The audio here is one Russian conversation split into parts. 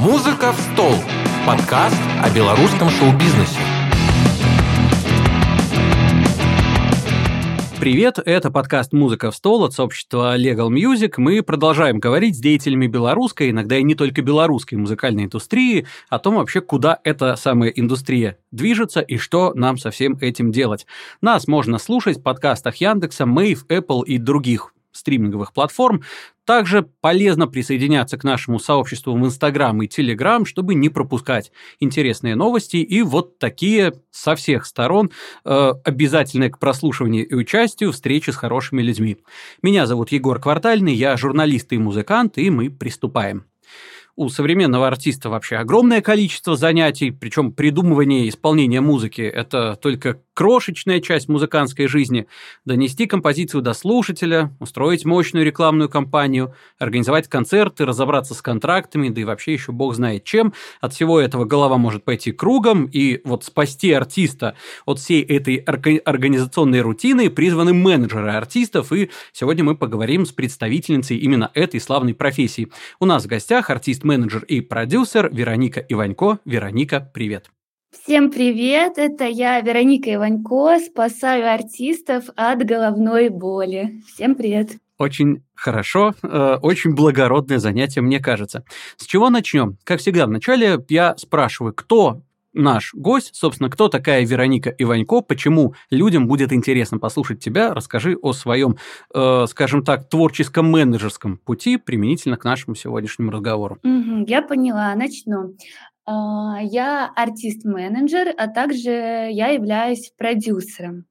«Музыка в стол» – подкаст о белорусском шоу-бизнесе. Привет, это подкаст «Музыка в стол» от сообщества Legal Music. Мы продолжаем говорить с деятелями белорусской, иногда и не только белорусской музыкальной индустрии, о том вообще, куда эта самая индустрия движется и что нам со всем этим делать. Нас можно слушать в подкастах Яндекса, Мэйв, Apple и других стриминговых платформ. Также полезно присоединяться к нашему сообществу в Инстаграм и Телеграм, чтобы не пропускать интересные новости и вот такие со всех сторон э, обязательные к прослушиванию и участию встречи с хорошими людьми. Меня зовут Егор Квартальный, я журналист и музыкант, и мы приступаем у современного артиста вообще огромное количество занятий, причем придумывание и исполнение музыки – это только крошечная часть музыкантской жизни. Донести композицию до слушателя, устроить мощную рекламную кампанию, организовать концерты, разобраться с контрактами, да и вообще еще бог знает чем. От всего этого голова может пойти кругом, и вот спасти артиста от всей этой организационной рутины призваны менеджеры артистов, и сегодня мы поговорим с представительницей именно этой славной профессии. У нас в гостях артист менеджер и продюсер Вероника Иванько. Вероника, привет. Всем привет! Это я, Вероника Иванько, спасаю артистов от головной боли. Всем привет! Очень хорошо, э, очень благородное занятие, мне кажется. С чего начнем? Как всегда, вначале я спрашиваю, кто наш гость, собственно, кто такая Вероника Иванько, почему людям будет интересно послушать тебя, расскажи о своем, э, скажем так, творческом менеджерском пути применительно к нашему сегодняшнему разговору. Угу, я поняла, начну. А, я артист-менеджер, а также я являюсь продюсером.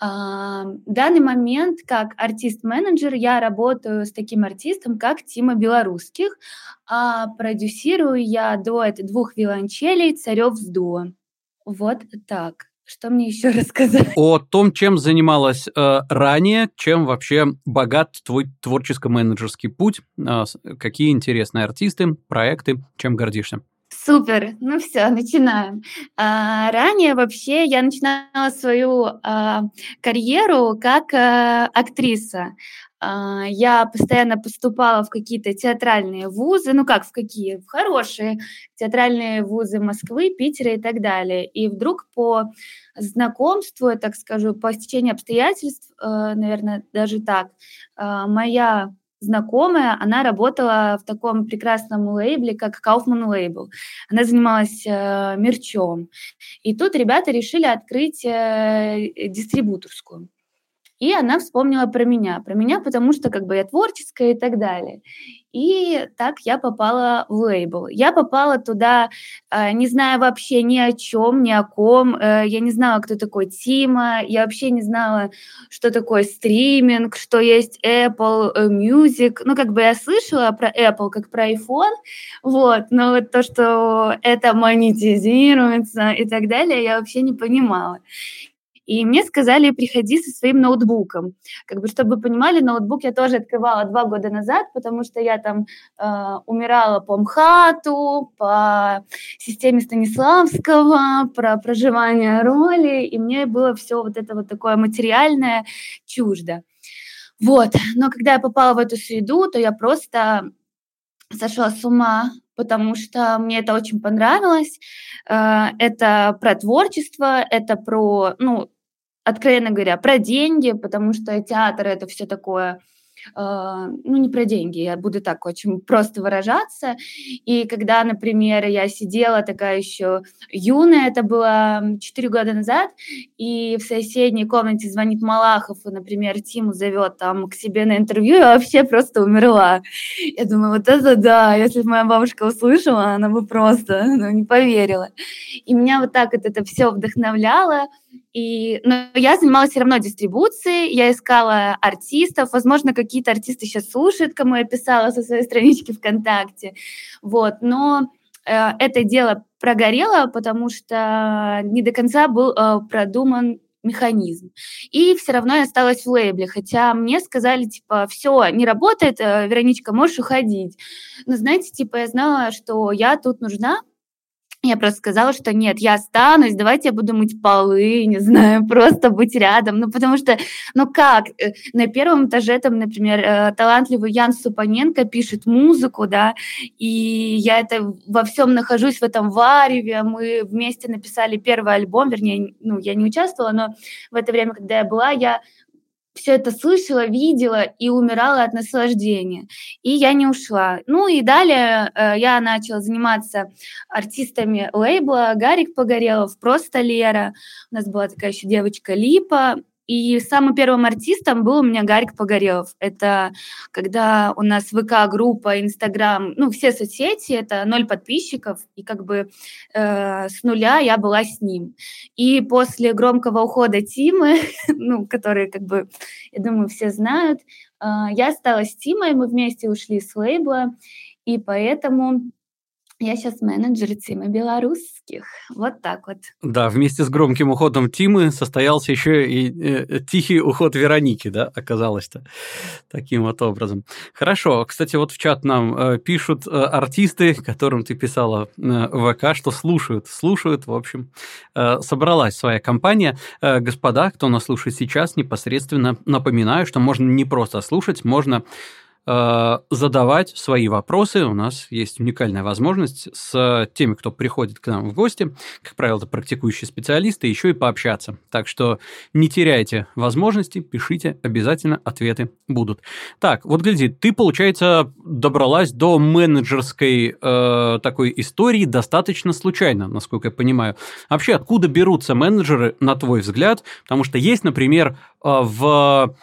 А, в данный момент как артист-менеджер я работаю с таким артистом, как Тима Белорусских, а продюсирую я дуэт двух виолончелей «Царев с дуо». Вот так. Что мне еще рассказать? О том, чем занималась э, ранее, чем вообще богат твой творческо-менеджерский путь, э, какие интересные артисты, проекты, чем гордишься? Супер, ну все, начинаем. А, ранее вообще я начинала свою а, карьеру как а, актриса. А, я постоянно поступала в какие-то театральные вузы, ну как в какие, в хорошие театральные вузы Москвы, Питера и так далее. И вдруг по знакомству, так скажу, по стечению обстоятельств, э, наверное, даже так, э, моя знакомая, она работала в таком прекрасном лейбле, как Kaufman Label. Она занималась э, мерчом. И тут ребята решили открыть э, дистрибуторскую. И она вспомнила про меня. Про меня, потому что как бы я творческая и так далее. И так я попала в лейбл. Я попала туда, э, не зная вообще ни о чем, ни о ком. Э, я не знала, кто такой Тима. Я вообще не знала, что такое стриминг, что есть Apple э, Music. Ну, как бы я слышала про Apple как про iPhone, вот, но вот то, что это монетизируется и так далее, я вообще не понимала. И мне сказали, приходи со своим ноутбуком. Как бы, чтобы вы понимали, ноутбук я тоже открывала два года назад, потому что я там э, умирала по МХАТу, по системе Станиславского, про проживание роли, и мне было все вот это вот такое материальное чуждо. Вот, но когда я попала в эту среду, то я просто сошла с ума, потому что мне это очень понравилось. Э, это про творчество, это про, ну, откровенно говоря, про деньги, потому что театр это все такое а, ну, не про деньги, я буду так очень просто выражаться. И когда, например, я сидела такая еще юная, это было 4 года назад, и в соседней комнате звонит Малахов, и, например, Тиму зовет там к себе на интервью, я вообще просто умерла. Я думаю, вот это да, если бы моя бабушка услышала, она бы просто ну, не поверила. И меня вот так вот это все вдохновляло. И, но я занималась все равно дистрибуцией, я искала артистов, возможно, какие-то артисты сейчас слушают, кому я писала со своей странички ВКонтакте, вот, но э, это дело прогорело, потому что не до конца был э, продуман механизм. И все равно я осталась в лейбле, хотя мне сказали, типа, все, не работает, э, Вероничка, можешь уходить. Но знаете, типа, я знала, что я тут нужна, Я просто сказала, что нет, я останусь, давайте я буду мыть полы, не знаю, просто быть рядом. Ну, потому что, ну как, э, на первом этаже там, например, э, талантливый Ян Супаненко пишет музыку, да, и я это во всем нахожусь в этом вареве. Мы вместе написали первый альбом, вернее, ну, я не участвовала, но в это время, когда я была, я все это слышала, видела и умирала от наслаждения. И я не ушла. Ну и далее э, я начала заниматься артистами лейбла Гарик Погорелов, просто Лера. У нас была такая еще девочка Липа, и самым первым артистом был у меня Гарик Погорелов. Это когда у нас ВК-группа, Инстаграм, ну, все соцсети, это ноль подписчиков, и как бы э, с нуля я была с ним. И после громкого ухода Тимы, ну, который, как бы, я думаю, все знают, э, я стала с Тимой, мы вместе ушли с лейбла, и поэтому я сейчас менеджер Тимы Белорусских. Вот так вот. Да, вместе с громким уходом Тимы состоялся еще и э, тихий уход Вероники, да, оказалось-то таким вот образом. Хорошо. Кстати, вот в чат нам э, пишут э, артисты, которым ты писала э, ВК, что слушают. Слушают, в общем. Э, собралась своя компания. Э, господа, кто нас слушает сейчас, непосредственно напоминаю, что можно не просто слушать, можно Э, задавать свои вопросы. У нас есть уникальная возможность с теми, кто приходит к нам в гости, как правило, это практикующие специалисты, еще и пообщаться. Так что не теряйте возможности, пишите, обязательно ответы будут. Так, вот гляди, ты, получается, добралась до менеджерской э, такой истории достаточно случайно, насколько я понимаю. Вообще, откуда берутся менеджеры, на твой взгляд? Потому что есть, например, э, в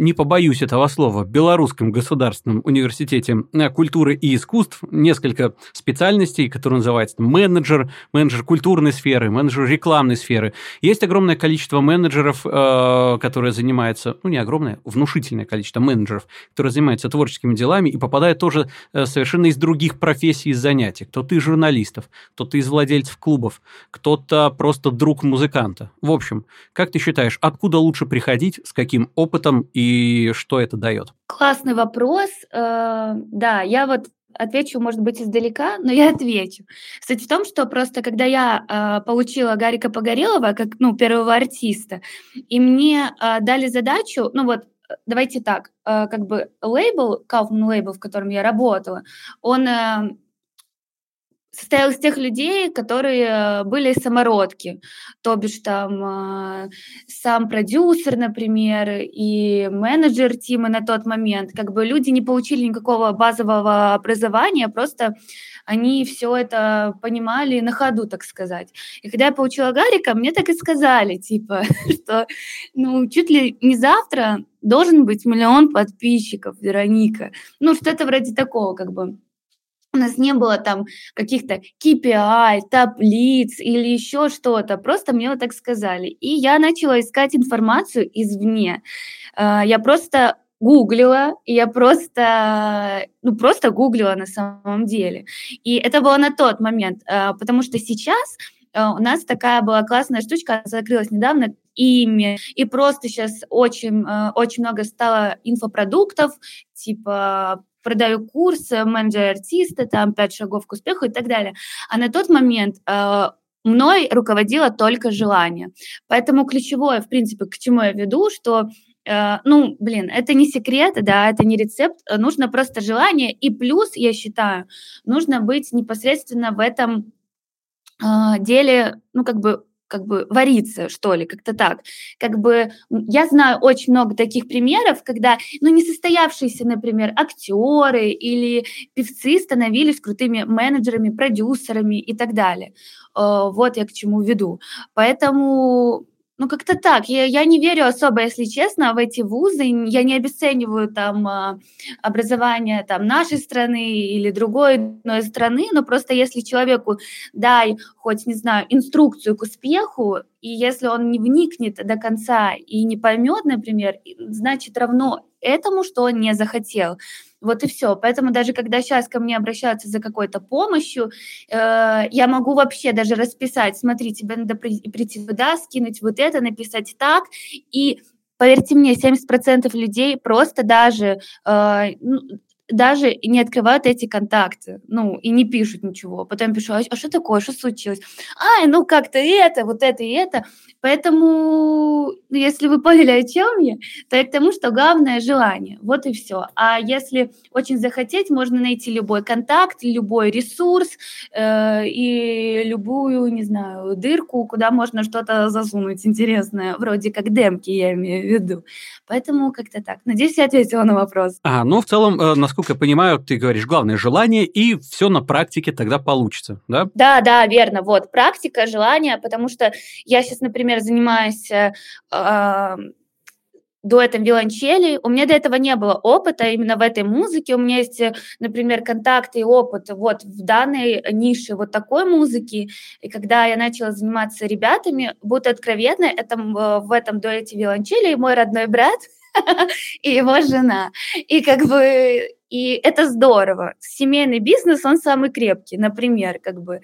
не побоюсь этого слова, Белорусском государственном университете э, культуры и искусств несколько специальностей, которые называются менеджер, менеджер культурной сферы, менеджер рекламной сферы. Есть огромное количество менеджеров, э, которые занимаются, ну не огромное, внушительное количество менеджеров, которые занимаются творческими делами и попадают тоже э, совершенно из других профессий и занятий. Кто-то из журналистов, кто-то из владельцев клубов, кто-то просто друг музыканта. В общем, как ты считаешь, откуда лучше приходить, с каким опытом и что это дает? Классный вопрос. Э, да, я вот отвечу, может быть, издалека, но я отвечу. Суть в том, что просто когда я э, получила Гарика Погорелова как ну, первого артиста, и мне э, дали задачу, ну вот давайте так, как бы лейбл, Kaufman лейбл, в котором я работала, он состоял из тех людей, которые были самородки, то бишь там э, сам продюсер, например, и менеджер Тима на тот момент, как бы люди не получили никакого базового образования, просто они все это понимали на ходу, так сказать. И когда я получила Гарика, мне так и сказали, типа, что ну чуть ли не завтра должен быть миллион подписчиков, Вероника. Ну, что-то вроде такого, как бы у нас не было там каких-то KPI, таблиц или еще что-то. Просто мне вот так сказали. И я начала искать информацию извне. А, я просто гуглила, и я просто, ну, просто гуглила на самом деле. И это было на тот момент, а, потому что сейчас а, у нас такая была классная штучка, закрылась недавно, ими, и просто сейчас очень, очень много стало инфопродуктов, типа продаю курс менеджер артиста, там пять шагов к успеху и так далее. А на тот момент э, мной руководило только желание. Поэтому ключевое, в принципе, к чему я веду, что э, ну, блин, это не секрет, да, это не рецепт, нужно просто желание. И плюс, я считаю, нужно быть непосредственно в этом э, деле, ну, как бы как бы вариться, что ли, как-то так. Как бы я знаю очень много таких примеров, когда, ну, несостоявшиеся, например, актеры или певцы становились крутыми менеджерами, продюсерами и так далее. Э, вот я к чему веду. Поэтому ну, как-то так. Я, я не верю особо, если честно, в эти вузы. Я не обесцениваю там а, образование там, нашей страны или другой одной страны, но просто если человеку дай хоть, не знаю, инструкцию к успеху, и если он не вникнет до конца и не поймет, например, значит равно этому, что он не захотел. Вот и все. Поэтому даже когда сейчас ко мне обращаются за какой-то помощью, э, я могу вообще даже расписать, смотри, тебе надо прийти туда, скинуть вот это, написать так, и поверьте мне, 70% людей просто даже э, ну, даже не открывают эти контакты, ну, и не пишут ничего. Потом пишу, а, а что такое, что случилось? Ай, ну как-то это, вот это и это. Поэтому, ну, если вы поняли, о чем я, то к тому, что главное желание. Вот и все. А если очень захотеть, можно найти любой контакт, любой ресурс э, и любую, не знаю, дырку, куда можно что-то засунуть интересное, вроде как демки, я имею в виду. Поэтому как-то так. Надеюсь, я ответила на вопрос. А, ну, в целом, э, насколько я понимаю, ты говоришь, главное желание, и все на практике тогда получится, да? Да, да, верно. Вот, практика, желание, потому что я сейчас, например, занимаюсь э, э, дуэтом виолончели. У меня до этого не было опыта именно в этой музыке. У меня есть, э, например, контакты и опыт вот в данной нише вот такой музыки. И когда я начала заниматься ребятами, буду откровенна, это в этом дуэте виолончели мой родной брат и его жена. И как бы и это здорово. Семейный бизнес, он самый крепкий, например, как бы.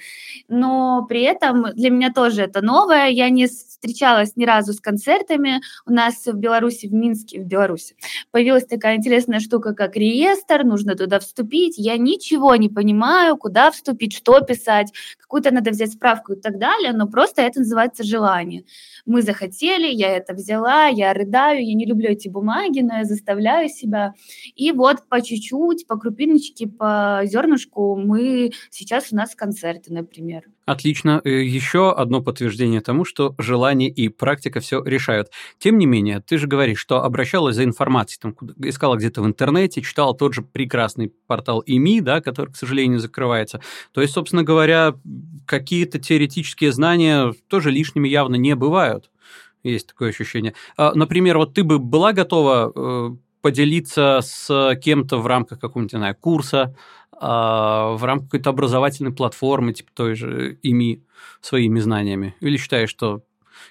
Но при этом для меня тоже это новое. Я не встречалась ни разу с концертами. У нас в Беларуси, в Минске, в Беларуси появилась такая интересная штука, как реестр, нужно туда вступить. Я ничего не понимаю, куда вступить, что писать, какую-то надо взять справку и так далее, но просто это называется желание. Мы захотели, я это взяла, я рыдаю, я не люблю эти бумаги, но я заставляю себя. И вот по чуть-чуть чуть-чуть, по крупиночке, по зернышку мы сейчас у нас концерты, например. Отлично. Э, Еще одно подтверждение тому, что желание и практика все решают. Тем не менее, ты же говоришь, что обращалась за информацией, там, искала где-то в интернете, читала тот же прекрасный портал ИМИ, да, который, к сожалению, закрывается. То есть, собственно говоря, какие-то теоретические знания тоже лишними явно не бывают. Есть такое ощущение. А, например, вот ты бы была готова э, поделиться с кем-то в рамках какого-нибудь, не знаю, курса, а, в рамках какой-то образовательной платформы, типа той же ими своими знаниями? Или считаешь, что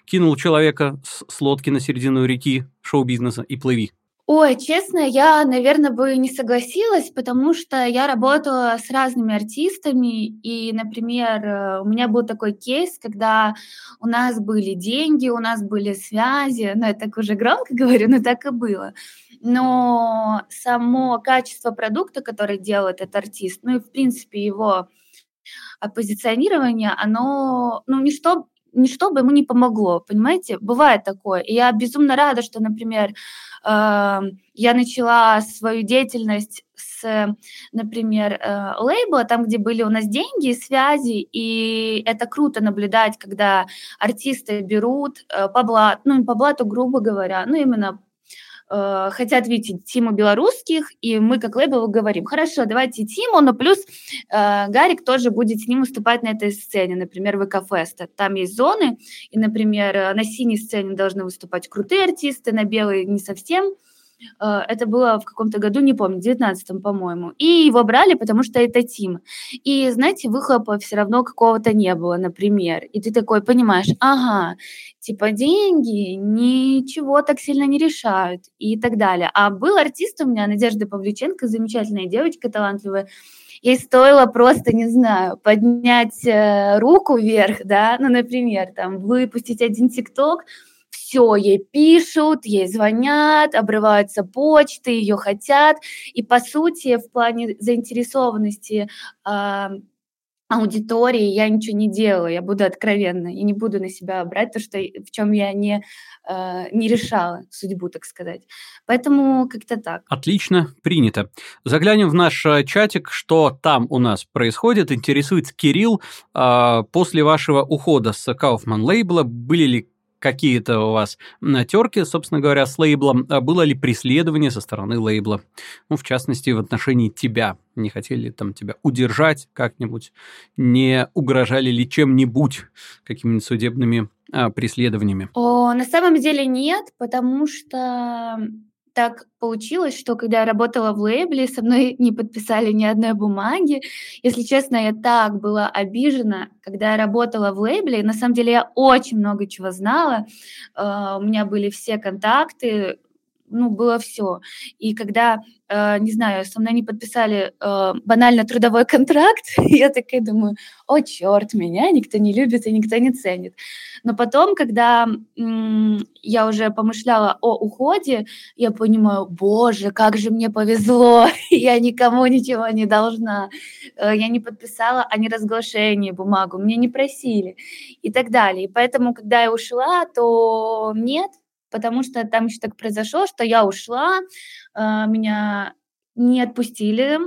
кинул человека с лодки на середину реки шоу-бизнеса и плыви? Ой, честно, я, наверное, бы не согласилась, потому что я работала с разными артистами, и, например, э, у меня был такой кейс, когда у нас были деньги, у нас были связи, ну, я так уже громко говорю, но так и было. Но само качество продукта, который делает этот артист, ну и, в принципе, его позиционирование, оно, ну, ничто, ничто бы ему не помогло, понимаете? Бывает такое. И я безумно рада, что, например, э, я начала свою деятельность с, например, э, лейбла, там, где были у нас деньги, связи, и это круто наблюдать, когда артисты берут э, по блату, ну, по блату, грубо говоря, ну, именно э, хотят видеть Тиму белорусских, и мы как лейбл говорим, хорошо, давайте Тиму, но плюс э, Гарик тоже будет с ним выступать на этой сцене, например, ВК Феста. Там есть зоны, и, например, э, на синей сцене должны выступать крутые артисты, на белой не совсем. Э, это было в каком-то году, не помню, в 19-м, по-моему. И его брали, потому что это Тим. И, знаете, выхлопа все равно какого-то не было, например. И ты такой понимаешь, ага, типа деньги ничего так сильно не решают и так далее. А был артист у меня, Надежда Павлюченко, замечательная девочка, талантливая, ей стоило просто, не знаю, поднять э, руку вверх, да, ну, например, там, выпустить один ТикТок, все ей пишут, ей звонят, обрываются почты, ее хотят. И по сути, в плане заинтересованности э, аудитории я ничего не делаю, я буду откровенна и не буду на себя брать то, что в чем я не э, не решала судьбу, так сказать. Поэтому как-то так. Отлично, принято. Заглянем в наш э, чатик, что там у нас происходит. Интересует Кирилл. Э, после вашего ухода с Kaufman лейбла были ли какие-то у вас натерки, собственно говоря, с лейблом, а было ли преследование со стороны лейбла? Ну, в частности, в отношении тебя. Не хотели там тебя удержать как-нибудь? Не угрожали ли чем-нибудь, какими-нибудь судебными а, преследованиями? О, на самом деле нет, потому что так получилось, что когда я работала в лейбле, со мной не подписали ни одной бумаги. Если честно, я так была обижена, когда я работала в лейбле. На самом деле я очень много чего знала. Uh, у меня были все контакты, ну, было все. И когда, э, не знаю, со мной не подписали э, банально трудовой контракт, я такая думаю, о, черт, меня никто не любит и никто не ценит. Но потом, когда м- я уже помышляла о уходе, я понимаю, боже, как же мне повезло, я никому ничего не должна, э, я не подписала о неразглашении бумагу, мне не просили и так далее. И поэтому, когда я ушла, то нет, потому что там еще так произошло, что я ушла, а, меня не отпустили,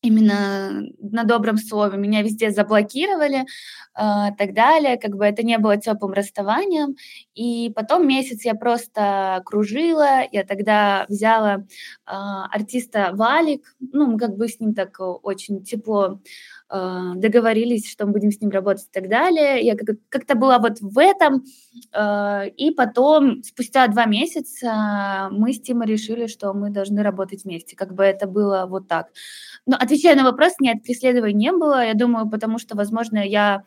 именно на добром слове. Меня везде заблокировали, э, так далее. Как бы это не было теплым расставанием. И потом месяц я просто кружила. Я тогда взяла э, артиста Валик. Ну, мы как бы с ним так очень тепло э, договорились, что мы будем с ним работать и так далее. Я как-то была вот в этом. Э, и потом, спустя два месяца, мы с Тимой решили, что мы должны работать вместе. Как бы это было вот так. Но отвечая на вопрос, нет, преследований не было. Я думаю, потому что, возможно, я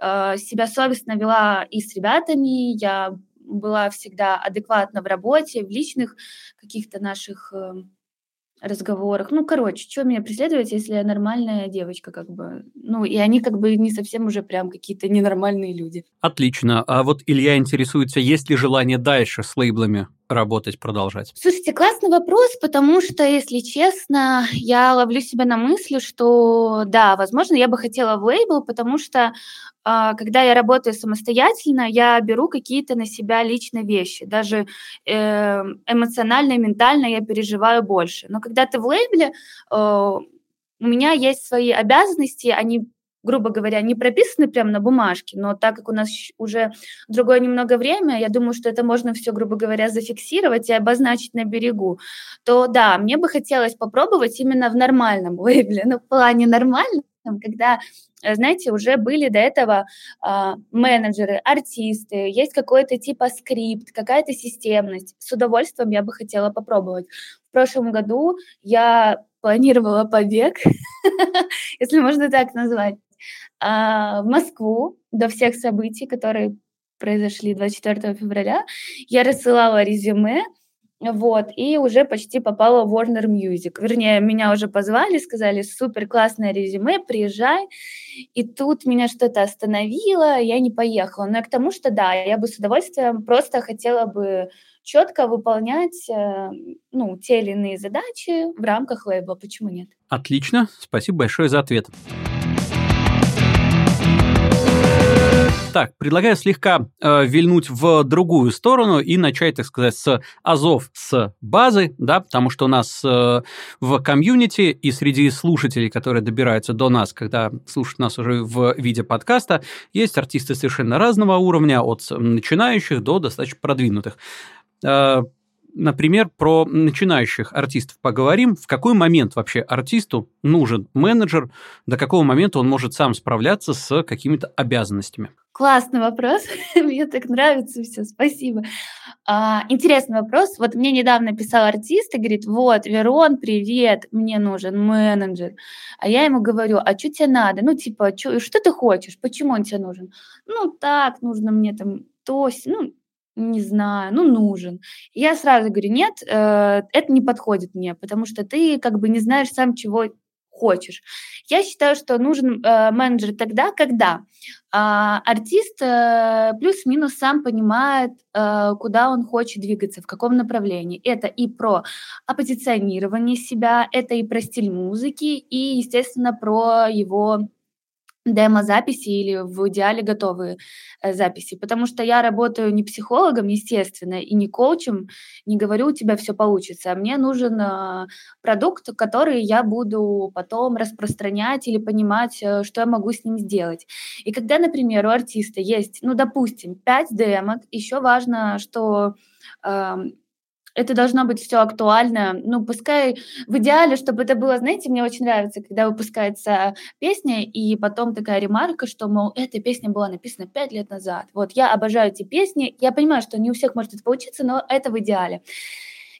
э, себя совестно вела и с ребятами, я была всегда адекватна в работе, в личных каких-то наших э, разговорах. Ну, короче, что меня преследовать, если я нормальная девочка, как бы. Ну, и они как бы не совсем уже прям какие-то ненормальные люди. Отлично. А вот Илья интересуется, есть ли желание дальше с лейблами работать, продолжать? Слушайте, классный вопрос, потому что, если честно, я ловлю себя на мысли, что да, возможно, я бы хотела в лейбл, потому что а, когда я работаю самостоятельно, я беру какие-то на себя личные вещи. Даже э, эмоционально и ментально я переживаю больше. Но когда ты в лейбле, э, у меня есть свои обязанности, они грубо говоря, не прописаны прямо на бумажке, но так как у нас уже другое немного время, я думаю, что это можно все, грубо говоря, зафиксировать и обозначить на берегу, то да, мне бы хотелось попробовать именно в нормальном лейбле, но в плане нормальном, когда э, знаете, уже были до этого э, менеджеры, артисты, есть какой-то типа скрипт, какая-то системность. С удовольствием я бы хотела попробовать. В прошлом году я планировала побег, если можно так назвать. А, в Москву до всех событий, которые произошли 24 февраля. Я рассылала резюме, вот, и уже почти попала в Warner Music. Вернее, меня уже позвали, сказали, супер, классное резюме, приезжай. И тут меня что-то остановило, я не поехала. Но к тому, что да, я бы с удовольствием просто хотела бы четко выполнять э, ну, те или иные задачи в рамках лейбла. Почему нет? Отлично, спасибо большое за ответ. Так, предлагаю слегка э, вильнуть в другую сторону и начать, так сказать, с азов с базы, да, потому что у нас э, в комьюнити и среди слушателей, которые добираются до нас, когда слушают нас уже в виде подкаста, есть артисты совершенно разного уровня, от начинающих до достаточно продвинутых. Э, например, про начинающих артистов поговорим. В какой момент вообще артисту нужен менеджер, до какого момента он может сам справляться с какими-то обязанностями? Классный вопрос. Мне так нравится все. Спасибо. А, интересный вопрос. Вот мне недавно писал артист и говорит, вот, Верон, привет, мне нужен менеджер. А я ему говорю, а что тебе надо? Ну, типа, чё, что ты хочешь? Почему он тебе нужен? Ну, так, нужно мне там то, ну, не знаю, ну, нужен. Я сразу говорю, нет, э, это не подходит мне, потому что ты как бы не знаешь сам, чего хочешь. Я считаю, что нужен э, менеджер тогда, когда э, артист э, плюс-минус сам понимает, куда он хочет двигаться, в каком направлении. Это и про оппозиционирование себя, это и про стиль музыки, и, естественно, про его демо-записи или в идеале готовые э, записи, потому что я работаю не психологом, естественно, и не коучем, не говорю, у тебя все получится, а мне нужен э, продукт, который я буду потом распространять или понимать, э, что я могу с ним сделать. И когда, например, у артиста есть, ну, допустим, 5 демок, еще важно, что э, это должно быть все актуально. Ну, пускай в идеале, чтобы это было, знаете, мне очень нравится, когда выпускается песня, и потом такая ремарка, что, мол, эта песня была написана пять лет назад. Вот, я обожаю эти песни. Я понимаю, что не у всех может это получиться, но это в идеале.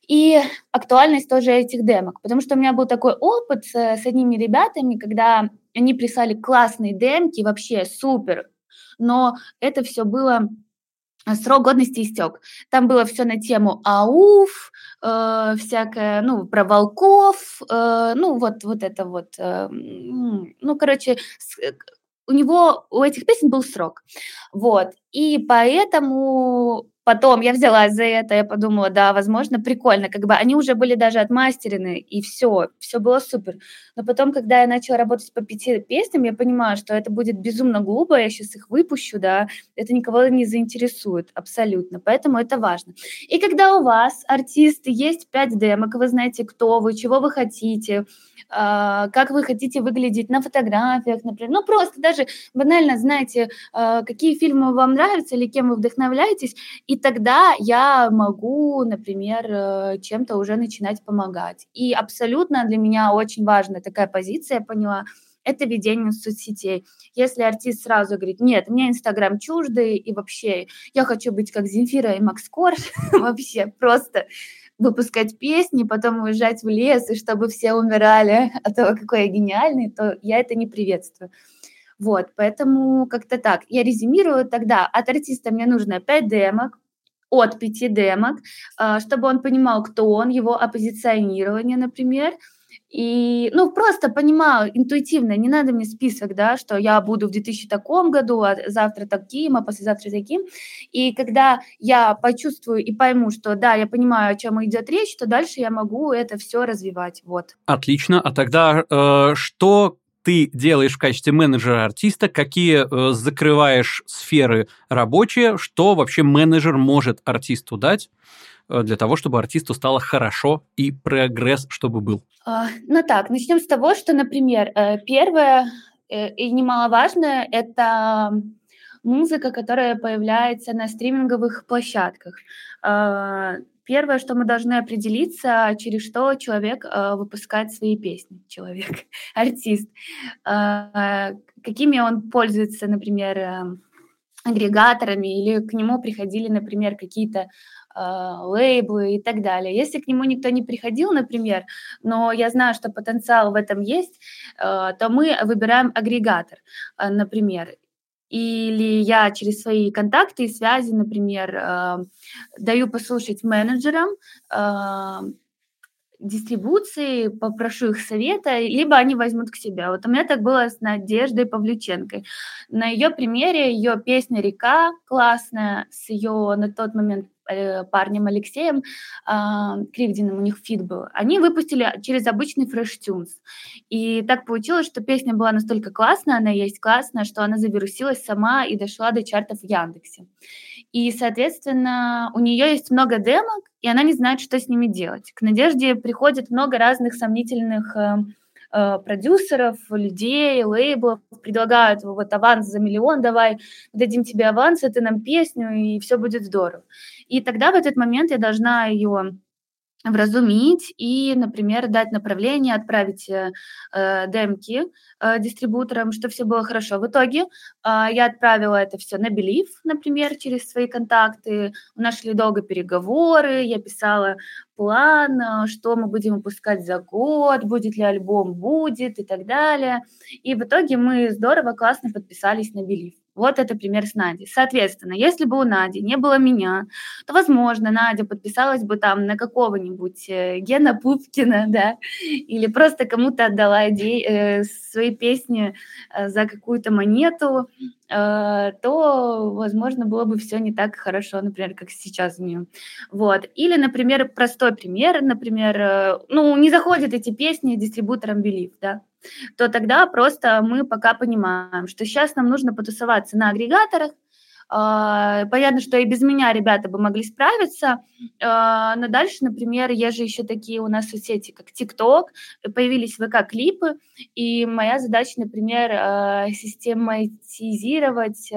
И актуальность тоже этих демок, потому что у меня был такой опыт с, с одними ребятами, когда они прислали классные демки, вообще супер, но это все было срок годности истек. Там было все на тему АУФ, э, всякое, ну, про волков, э, ну, вот, вот это вот, э, ну, короче, с, э, у него, у этих песен был срок. Вот. И поэтому Потом я взялась за это, я подумала, да, возможно, прикольно, как бы они уже были даже отмастерены, и все, все было супер. Но потом, когда я начала работать по пяти песням, я понимаю, что это будет безумно глупо, я сейчас их выпущу, да, это никого не заинтересует абсолютно, поэтому это важно. И когда у вас, артисты, есть пять демок, вы знаете, кто вы, чего вы хотите, а, как вы хотите выглядеть на фотографиях, например. Ну, просто даже банально знаете, а, какие фильмы вам нравятся или кем вы вдохновляетесь, и тогда я могу, например, э, чем-то уже начинать помогать. И абсолютно для меня очень важная такая позиция, я поняла, это ведение соцсетей. Если артист сразу говорит, нет, мне Инстаграм чуждый, и вообще я хочу быть как Земфира и Макс Корж, вообще просто выпускать песни, потом уезжать в лес, и чтобы все умирали от того, какой я гениальный, то я это не приветствую. Вот, поэтому как-то так. Я резюмирую тогда. От артиста мне нужно 5 демок, от 5 демок, а, чтобы он понимал, кто он, его оппозиционирование, например, и, ну, просто понимаю интуитивно, не надо мне список, да, что я буду в 2000 таком году, а завтра таким, а послезавтра таким. И когда я почувствую и пойму, что да, я понимаю, о чем идет речь, то дальше я могу это все развивать, вот. Отлично. А тогда э, что ты делаешь в качестве менеджера артиста, какие э, закрываешь сферы рабочие, что вообще менеджер может артисту дать? Э, для того, чтобы артисту стало хорошо и прогресс, чтобы был? А, ну так, начнем с того, что, например, э, первое э, и немаловажное – это музыка, которая появляется на стриминговых площадках. Первое, что мы должны определиться, через что человек выпускает свои песни. Человек, артист. А, какими он пользуется, например, агрегаторами, или к нему приходили, например, какие-то а, лейблы и так далее. Если к нему никто не приходил, например, но я знаю, что потенциал в этом есть, а, то мы выбираем агрегатор, а, например. Или я через свои контакты и связи, например, даю послушать менеджерам дистрибуции, попрошу их совета, либо они возьмут к себе. Вот у меня так было с Надеждой Павлюченкой. На ее примере ее песня «Река» классная, с ее на тот момент Э, парнем Алексеем э, Кривдиным, у них фит был, они выпустили через обычный Fresh Tunes. И так получилось, что песня была настолько классная, она есть классная, что она завирусилась сама и дошла до чартов в Яндексе. И, соответственно, у нее есть много демок, и она не знает, что с ними делать. К Надежде приходит много разных сомнительных э, Э, продюсеров, людей, лейблов, предлагают вот аванс за миллион, давай дадим тебе аванс, это нам песню, и все будет здорово. И тогда в этот момент я должна ее вразумить и, например, дать направление, отправить э, э, демки э, дистрибуторам, чтобы все было хорошо. В итоге э, я отправила это все на Belief, например, через свои контакты. У нас шли долго переговоры, я писала план, э, что мы будем выпускать за год, будет ли альбом, будет и так далее. И в итоге мы здорово, классно подписались на Belief. Вот это пример с Надей. Соответственно, если бы у Нади не было меня, то, возможно, Надя подписалась бы там на какого-нибудь э, Гена Пупкина, да, или просто кому-то отдала идеи, э, свои песни э, за какую-то монету, э, то, возможно, было бы все не так хорошо, например, как сейчас у нее. Вот. Или, например, простой пример, например, э, ну, не заходят эти песни дистрибуторам Believe, да, то тогда просто мы пока понимаем, что сейчас нам нужно потусоваться на агрегаторах, а, Понятно, что и без меня ребята бы могли справиться, а, но дальше, например, есть же еще такие у нас соцсети, как ТикТок, появились ВК-клипы, и моя задача, например, а, систематизировать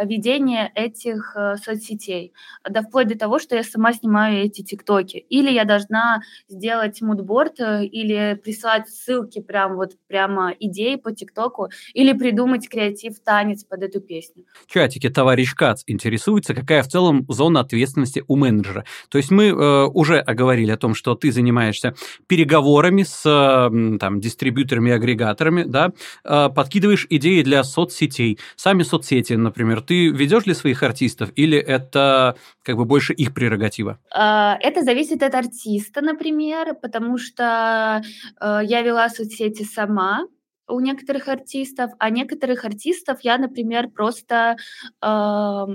ведение этих э, соцсетей, да вплоть до того, что я сама снимаю эти тиктоки. Или я должна сделать мудборд э, или прислать ссылки прям вот прямо идеи по тиктоку, или придумать креатив танец под эту песню. В чатике товарищ Кац интересуется, какая в целом зона ответственности у менеджера. То есть мы э, уже оговорили о том, что ты занимаешься переговорами с э, там, дистрибьюторами и агрегаторами, да, э, подкидываешь идеи для соцсетей. Сами соцсети, например, ты ведешь ли своих артистов или это как бы больше их прерогатива? А, это зависит от артиста, например, потому что э, я вела соцсети сама, у некоторых артистов, а некоторых артистов я, например, просто э,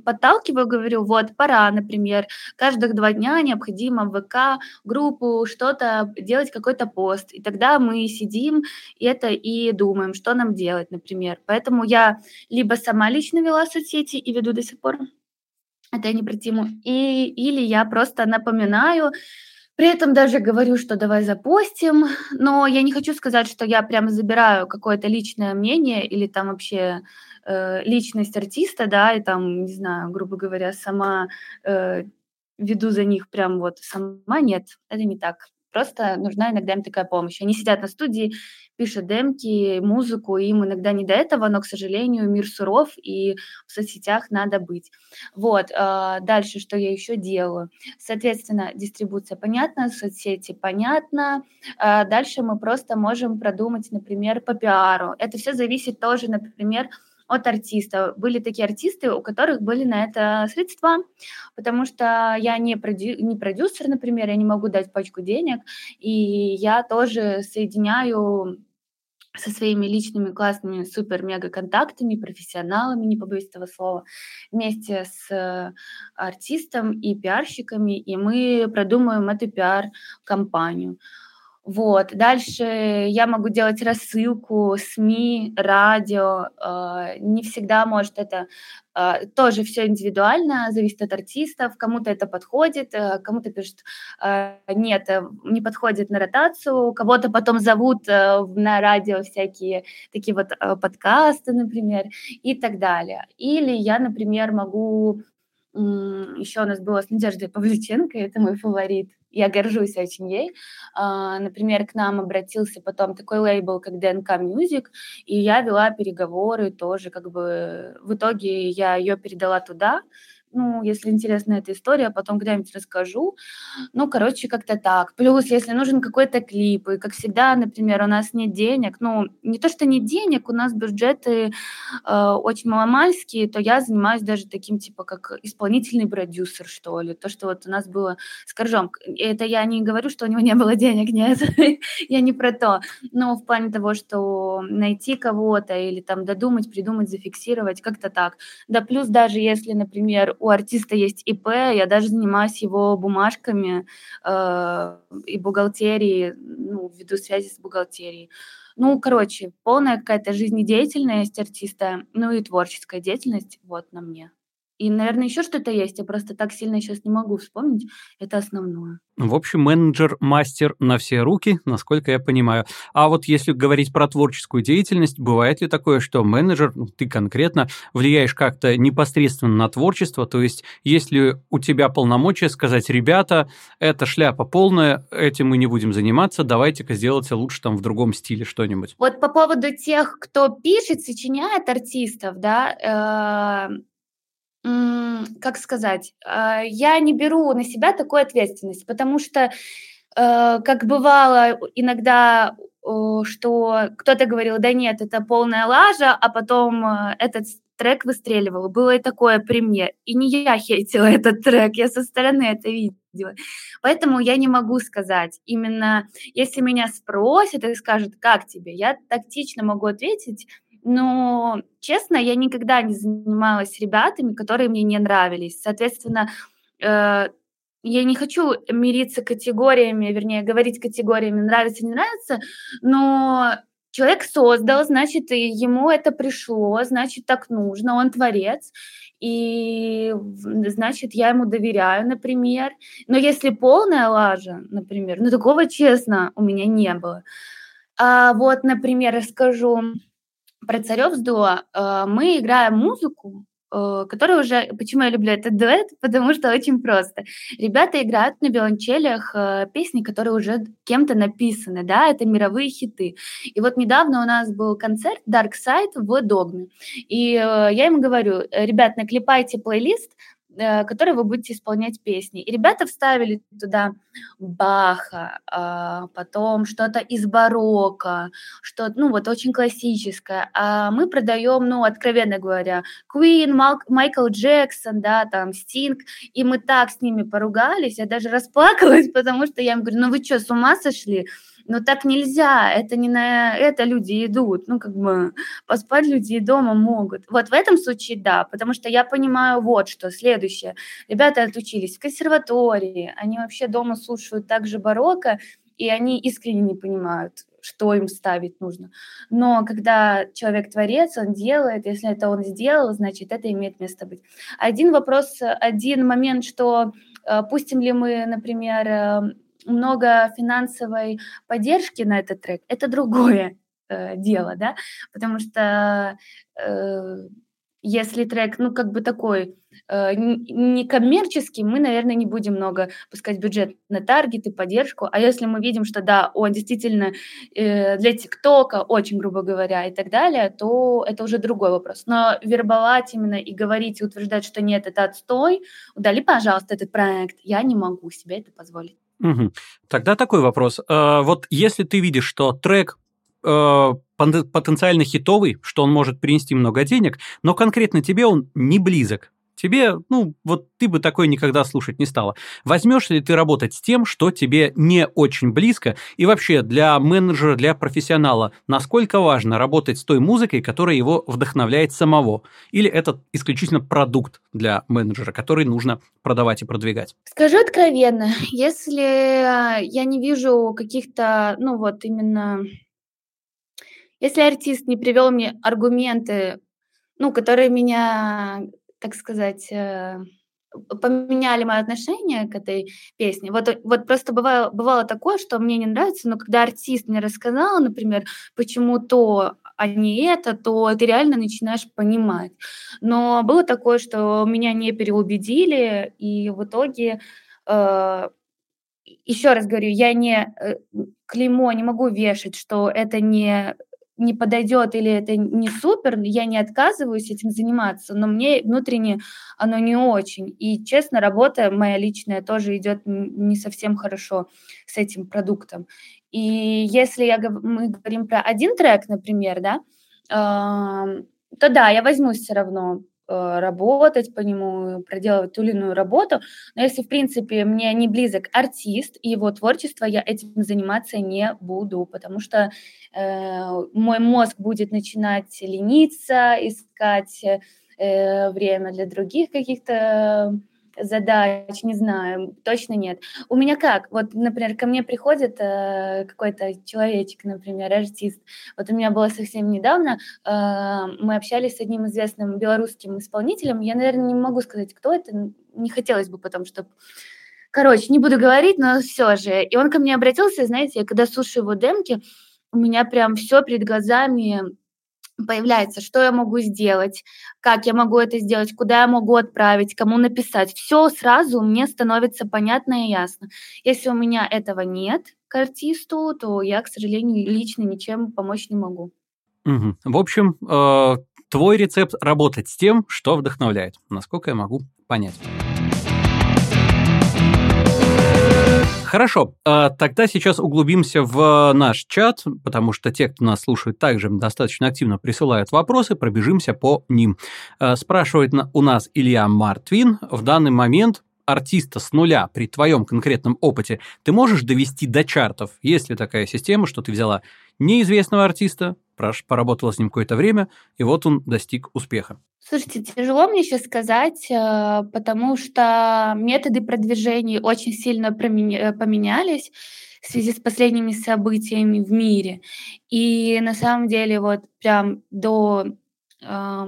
подталкиваю, говорю, вот, пора, например, каждых два дня необходимо в ВК группу что-то делать, какой-то пост. И тогда мы сидим и это и думаем, что нам делать, например. Поэтому я либо сама лично вела соцсети и веду до сих пор, это я не про Тиму, и, или я просто напоминаю, при этом даже говорю, что давай запостим, но я не хочу сказать, что я прям забираю какое-то личное мнение или там вообще э, личность артиста, да, и там, не знаю, грубо говоря, сама э, веду за них прям вот сама. Нет, это не так. Просто нужна иногда им такая помощь. Они сидят на студии, пишут демки, музыку, им иногда не до этого, но, к сожалению, мир суров, и в соцсетях надо быть. Вот, э, дальше, что я еще делаю? Соответственно, дистрибуция понятна, соцсети понятно. Э, дальше мы просто можем продумать, например, по пиару. Это все зависит тоже, например, от артиста. Были такие артисты, у которых были на это средства, потому что я не, продю, не продюсер, например, я не могу дать пачку денег, и я тоже соединяю со своими личными классными супер-мега контактами, профессионалами, не побоюсь этого слова, вместе с артистом и пиарщиками, и мы продумаем эту пиар-компанию. Вот. Дальше я могу делать рассылку, СМИ, радио. Э, не всегда может это э, тоже все индивидуально, зависит от артистов. Кому-то это подходит, э, кому-то пишут, нет, не подходит на ротацию, кого-то потом зовут на радио всякие такие вот подкасты, например, и так далее. Или я, например, могу еще у нас было с Надеждой Павлюченко, это мой фаворит, я горжусь очень ей. А, например, к нам обратился потом такой лейбл, как ДНК Music, и я вела переговоры тоже, как бы в итоге я ее передала туда, ну, если интересна эта история, потом когда-нибудь расскажу. Ну, короче, как-то так. Плюс, если нужен какой-то клип, и, как всегда, например, у нас нет денег, ну, не то, что нет денег, у нас бюджеты э, очень маломальские, то я занимаюсь даже таким, типа, как исполнительный продюсер, что ли. То, что вот у нас было с Коржом. Это я не говорю, что у него не было денег, нет, я не про то. Но в плане того, что найти кого-то или там додумать, придумать, зафиксировать, как-то так. Да плюс даже если, например, у артиста есть ИП, я даже занимаюсь его бумажками э, и бухгалтерией, ну, веду связи с бухгалтерией. Ну, короче, полная какая-то жизнедеятельность артиста, ну и творческая деятельность вот на мне. И, наверное, еще что-то есть, я просто так сильно сейчас не могу вспомнить. Это основное. В общем, менеджер мастер на все руки, насколько я понимаю. А вот если говорить про творческую деятельность, бывает ли такое, что менеджер, ну, ты конкретно, влияешь как-то непосредственно на творчество? То есть, если у тебя полномочия сказать, ребята, это шляпа полная, этим мы не будем заниматься, давайте-ка сделайте лучше там в другом стиле что-нибудь. Вот по поводу тех, кто пишет, сочиняет артистов, да, э как сказать, а, я не беру на себя такую ответственность, потому что, э, как бывало иногда, что кто-то говорил, да нет, это полная лажа, а потом э, этот трек выстреливал. Было и такое при мне. И не я хейтила этот трек, я со стороны это видела. Поэтому я не могу сказать. Именно если меня спросят и скажут, как тебе, я тактично могу ответить, но, честно, я никогда не занималась ребятами, которые мне не нравились. Соответственно, э, я не хочу мириться категориями, вернее, говорить категориями нравится, не нравится, но человек создал, значит, и ему это пришло, значит, так нужно, он творец, и, значит, я ему доверяю, например. Но если полная лажа, например, ну, такого, честно, у меня не было. А вот, например, расскажу про царев сдула. Э, мы играем музыку, э, которая уже... Почему я люблю этот дуэт? Потому что очень просто. Ребята играют на виолончелях э, песни, которые уже кем-то написаны, да, это мировые хиты. И вот недавно у нас был концерт Dark Side в Догме. И я им говорю, ребят, наклепайте плейлист которой вы будете исполнять песни. И ребята вставили туда Баха, а, потом что-то из барокко, что ну вот очень классическое. А мы продаем, ну, откровенно говоря, Queen, Майкл Джексон, да, там, Стинг, и мы так с ними поругались, я даже расплакалась, потому что я им говорю, ну вы что, с ума сошли? Но так нельзя, это не на это люди идут. Ну, как бы поспать люди и дома могут. Вот в этом случае да, потому что я понимаю вот что. Следующее. Ребята отучились в консерватории, они вообще дома слушают также барокко, и они искренне не понимают, что им ставить нужно. Но когда человек творец, он делает, если это он сделал, значит, это имеет место быть. Один вопрос, один момент, что э, пустим ли мы, например, э, много финансовой поддержки на этот трек, это другое э, дело, да, потому что э, если трек, ну, как бы такой э, не коммерческий, мы, наверное, не будем много пускать бюджет на таргеты, поддержку. А если мы видим, что да, он действительно э, для ТикТока, очень грубо говоря, и так далее, то это уже другой вопрос. Но вербовать именно и говорить, и утверждать, что нет, это отстой, удали, пожалуйста, этот проект, я не могу себе это позволить. Угу. Тогда такой вопрос. Э, вот если ты видишь, что трек э, потенциально хитовый, что он может принести много денег, но конкретно тебе он не близок, тебе, ну, вот ты бы такое никогда слушать не стала. Возьмешь ли ты работать с тем, что тебе не очень близко? И вообще для менеджера, для профессионала, насколько важно работать с той музыкой, которая его вдохновляет самого? Или это исключительно продукт для менеджера, который нужно продавать и продвигать? Скажу откровенно, если а, я не вижу каких-то, ну вот именно если артист не привел мне аргументы, ну, которые меня так сказать, э, поменяли мое отношение к этой песне. Вот, вот просто бывало, бывало такое, что мне не нравится, но когда артист мне рассказал, например, почему то, а не это, то ты реально начинаешь понимать. Но было такое, что меня не переубедили, и в итоге э, еще раз говорю, я не э, клеймо не могу вешать, что это не не подойдет или это не супер, я не отказываюсь этим заниматься, но мне внутренне оно не очень. И, честно, работа моя личная тоже идет не совсем хорошо с этим продуктом. И если я, мы говорим про один трек, например, да, э, то да, я возьмусь все равно работать по нему, проделывать ту или иную работу. Но если, в принципе, мне не близок артист и его творчество, я этим заниматься не буду, потому что э, мой мозг будет начинать лениться, искать э, время для других каких-то задач, не знаю, точно нет. У меня как? Вот, например, ко мне приходит э, какой-то человечек, например, артист. Вот у меня было совсем недавно, э, мы общались с одним известным белорусским исполнителем. Я, наверное, не могу сказать, кто это, не хотелось бы потом, чтобы Короче, не буду говорить, но все же. И он ко мне обратился, знаете, я когда слушаю его демки, у меня прям все перед глазами появляется, что я могу сделать, как я могу это сделать, куда я могу отправить, кому написать. Все сразу мне становится понятно и ясно. Если у меня этого нет к артисту, то я, к сожалению, лично ничем помочь не могу. Угу. В общем, э, твой рецепт работать с тем, что вдохновляет, насколько я могу понять. Хорошо, а, тогда сейчас углубимся в наш чат, потому что те, кто нас слушает, также достаточно активно присылают вопросы, пробежимся по ним. А, спрашивает у нас Илья Мартвин. В данный момент артиста с нуля при твоем конкретном опыте ты можешь довести до чартов? Есть ли такая система, что ты взяла неизвестного артиста, поработала с ним какое-то время, и вот он достиг успеха? Слушайте, тяжело мне сейчас сказать, э, потому что методы продвижения очень сильно э, поменялись в связи с последними событиями в мире. И на самом деле вот прям до э,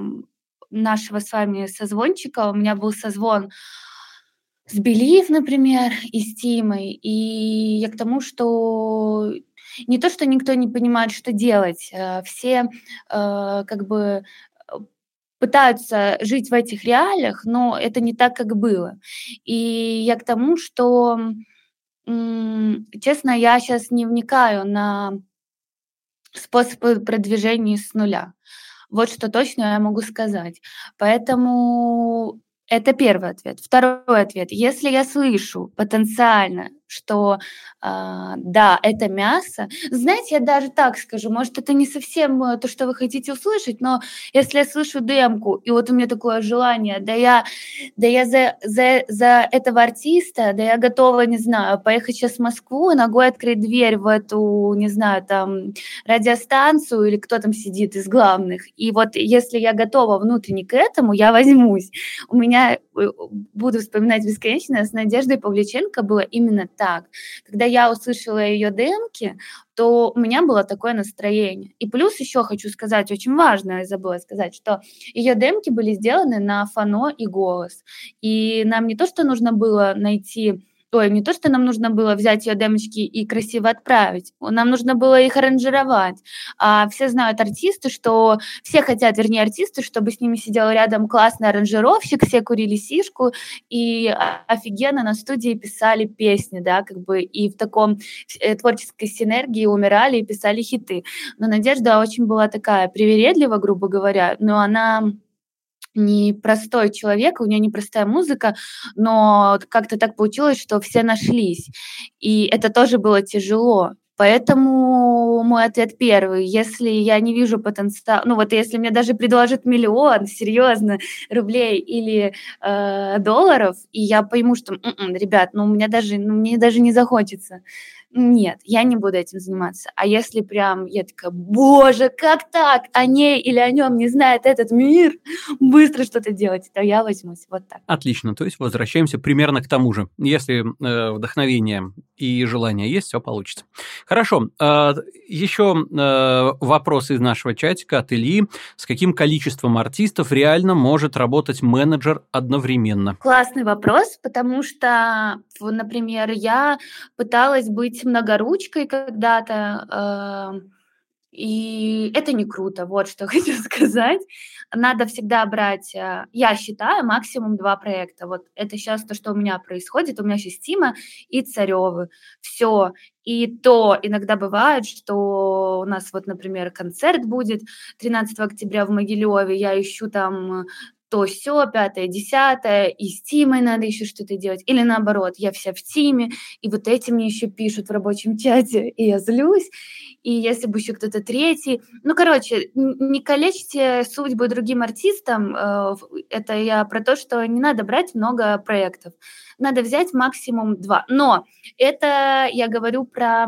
нашего с вами созвончика у меня был созвон с Белив, например, и с Тимой. И я к тому, что не то, что никто не понимает, что делать, э, все как бы пытаются жить в этих реалиях, но это не так, как было. И я к тому, что, честно, я сейчас не вникаю на способы продвижения с нуля. Вот что точно я могу сказать. Поэтому Это первый ответ. Второй ответ. Если я слышу потенциально что э, да, это мясо. Знаете, я даже так скажу, может, это не совсем э, то, что вы хотите услышать, но если я слышу демку, и вот у меня такое желание, да я, да я за, за, за этого артиста, да я готова, не знаю, поехать сейчас в Москву, ногой открыть дверь в эту, не знаю, там, радиостанцию или кто там сидит из главных. И вот если я готова внутренне к этому, я возьмусь. У меня, э, буду вспоминать бесконечно, с Надеждой Павличенко было именно так. Когда я услышала ее демки, то у меня было такое настроение. И плюс еще хочу сказать, очень важно, я забыла сказать, что ее демки были сделаны на фано и голос. И нам не то, что нужно было найти Ой, не то, что нам нужно было взять ее демочки и красиво отправить, нам нужно было их аранжировать. А все знают артисты, что все хотят, вернее, артисты, чтобы с ними сидел рядом классный аранжировщик, все курили сишку и офигенно на студии писали песни, да, как бы и в таком э, творческой синергии умирали и писали хиты. Но Надежда очень была такая привередлива, грубо говоря, но она непростой человек, у нее непростая музыка, но как-то так получилось, что все нашлись. И это тоже было тяжело. Поэтому мой ответ первый. Если я не вижу потенциал, ну вот если мне даже предложат миллион, серьезно, рублей или э, долларов, и я пойму, что, м-м, ребят, ну у меня даже, ну, мне даже не захочется, нет, я не буду этим заниматься. А если прям я такая, боже, как так? О ней или о нем не знает этот мир, быстро что-то делать, то я возьмусь. Вот так. Отлично, то есть возвращаемся примерно к тому же. Если э, вдохновение и желание есть, все получится. Хорошо, э, еще э, вопрос из нашего чатика от Ильи. С каким количеством артистов реально может работать менеджер одновременно? Классный вопрос, потому что, например, я пыталась быть многоручкой когда-то, э, и это не круто, вот что хочу сказать. Надо всегда брать, э, я считаю, максимум два проекта. Вот это сейчас то, что у меня происходит. У меня сейчас Тима и Царевы. Все. И то иногда бывает, что у нас вот, например, концерт будет 13 октября в Могилеве, я ищу там то все, пятое, десятое, и с Тимой надо еще что-то делать. Или наоборот, я вся в Тиме, и вот эти мне еще пишут в рабочем чате, и я злюсь. И если бы еще кто-то третий... Ну, короче, не калечьте судьбу другим артистам. Э, это я про то, что не надо брать много проектов. Надо взять максимум два. Но это я говорю про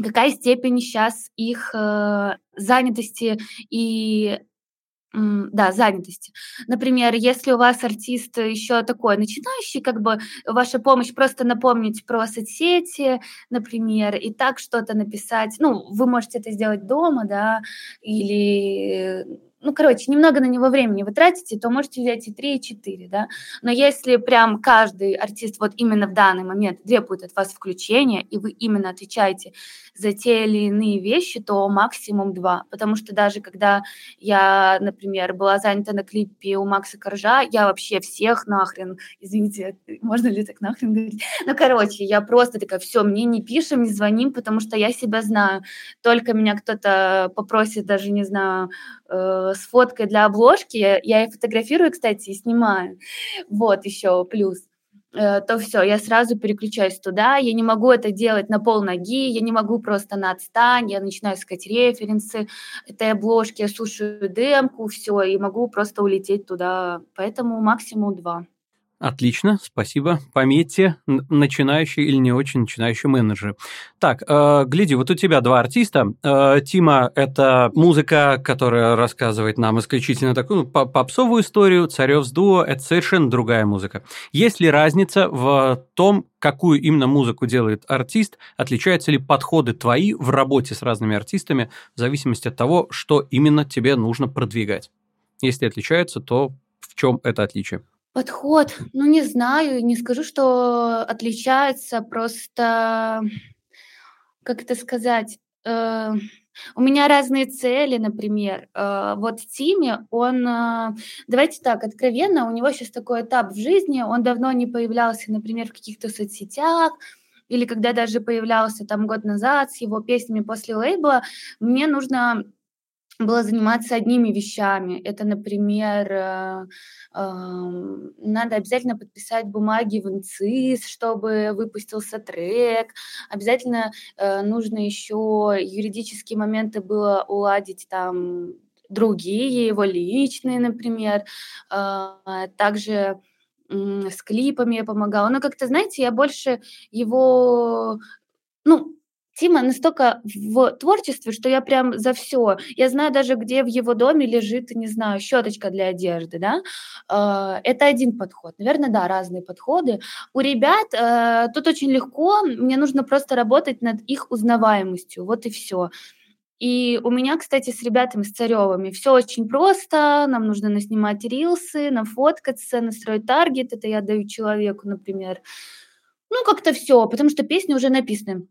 какая степень сейчас их э, занятости и да, занятости. Например, если у вас артист еще такой начинающий, как бы ваша помощь просто напомнить про соцсети, например, и так что-то написать. Ну, вы можете это сделать дома, да, или ну, короче, немного на него времени вы тратите, то можете взять и 3, и 4, да. Но если прям каждый артист вот именно в данный момент требует от вас включения, и вы именно отвечаете за те или иные вещи, то максимум 2. Потому что даже когда я, например, была занята на клипе у Макса Коржа, я вообще всех нахрен, извините, можно ли так нахрен говорить? Ну, короче, я просто такая, все, мне не пишем, не звоним, потому что я себя знаю. Только меня кто-то попросит даже, не знаю, э, с фоткой для обложки, я и фотографирую, кстати, и снимаю. Вот еще плюс э, то все, я сразу переключаюсь туда, я не могу это делать на пол ноги, я не могу просто на отстань, я начинаю искать референсы этой обложки, я слушаю демку, все, и могу просто улететь туда, поэтому максимум два. Отлично, спасибо. Пометьте, начинающий или не очень начинающий менеджер. Так, э, гляди, вот у тебя два артиста. Э, Тима – это музыка, которая рассказывает нам исключительно такую ну, попсовую историю. Царев с дуо – это совершенно другая музыка. Есть ли разница в том, какую именно музыку делает артист? Отличаются ли подходы твои в работе с разными артистами в зависимости от того, что именно тебе нужно продвигать? Если отличаются, то в чем это отличие? Подход, ну, не знаю, не скажу, что отличается, просто, как это сказать, э, у меня разные цели, например. Э, вот Тиме он, э, давайте так, откровенно, у него сейчас такой этап в жизни, он давно не появлялся, например, в каких-то соцсетях, или когда даже появлялся там год назад с его песнями после лейбла, мне нужно было заниматься одними вещами. Это, например, э, надо обязательно подписать бумаги в ИНЦИС, чтобы выпустился трек. Обязательно э, нужно еще юридические моменты было уладить там другие, его личные, например. А, также с клипами я помогала. Но как-то, знаете, я больше его, ну, Тима настолько в творчестве, что я прям за все. Я знаю даже, где в его доме лежит, не знаю, щеточка для одежды, да. А, это один подход. Наверное, да, разные подходы. У ребят э, тут очень легко. Мне нужно просто работать над их узнаваемостью. Вот и все. И у меня, кстати, с ребятами, с Царевыми, все очень просто. Нам нужно наснимать рилсы, нафоткаться, настроить таргет. Это я даю человеку, например. Ну, как-то все, потому что песни уже написаны.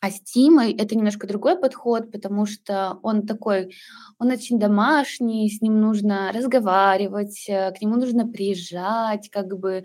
А с Тимой это немножко другой подход, потому что он такой, он очень домашний, с ним нужно разговаривать, э, к нему нужно приезжать, как бы,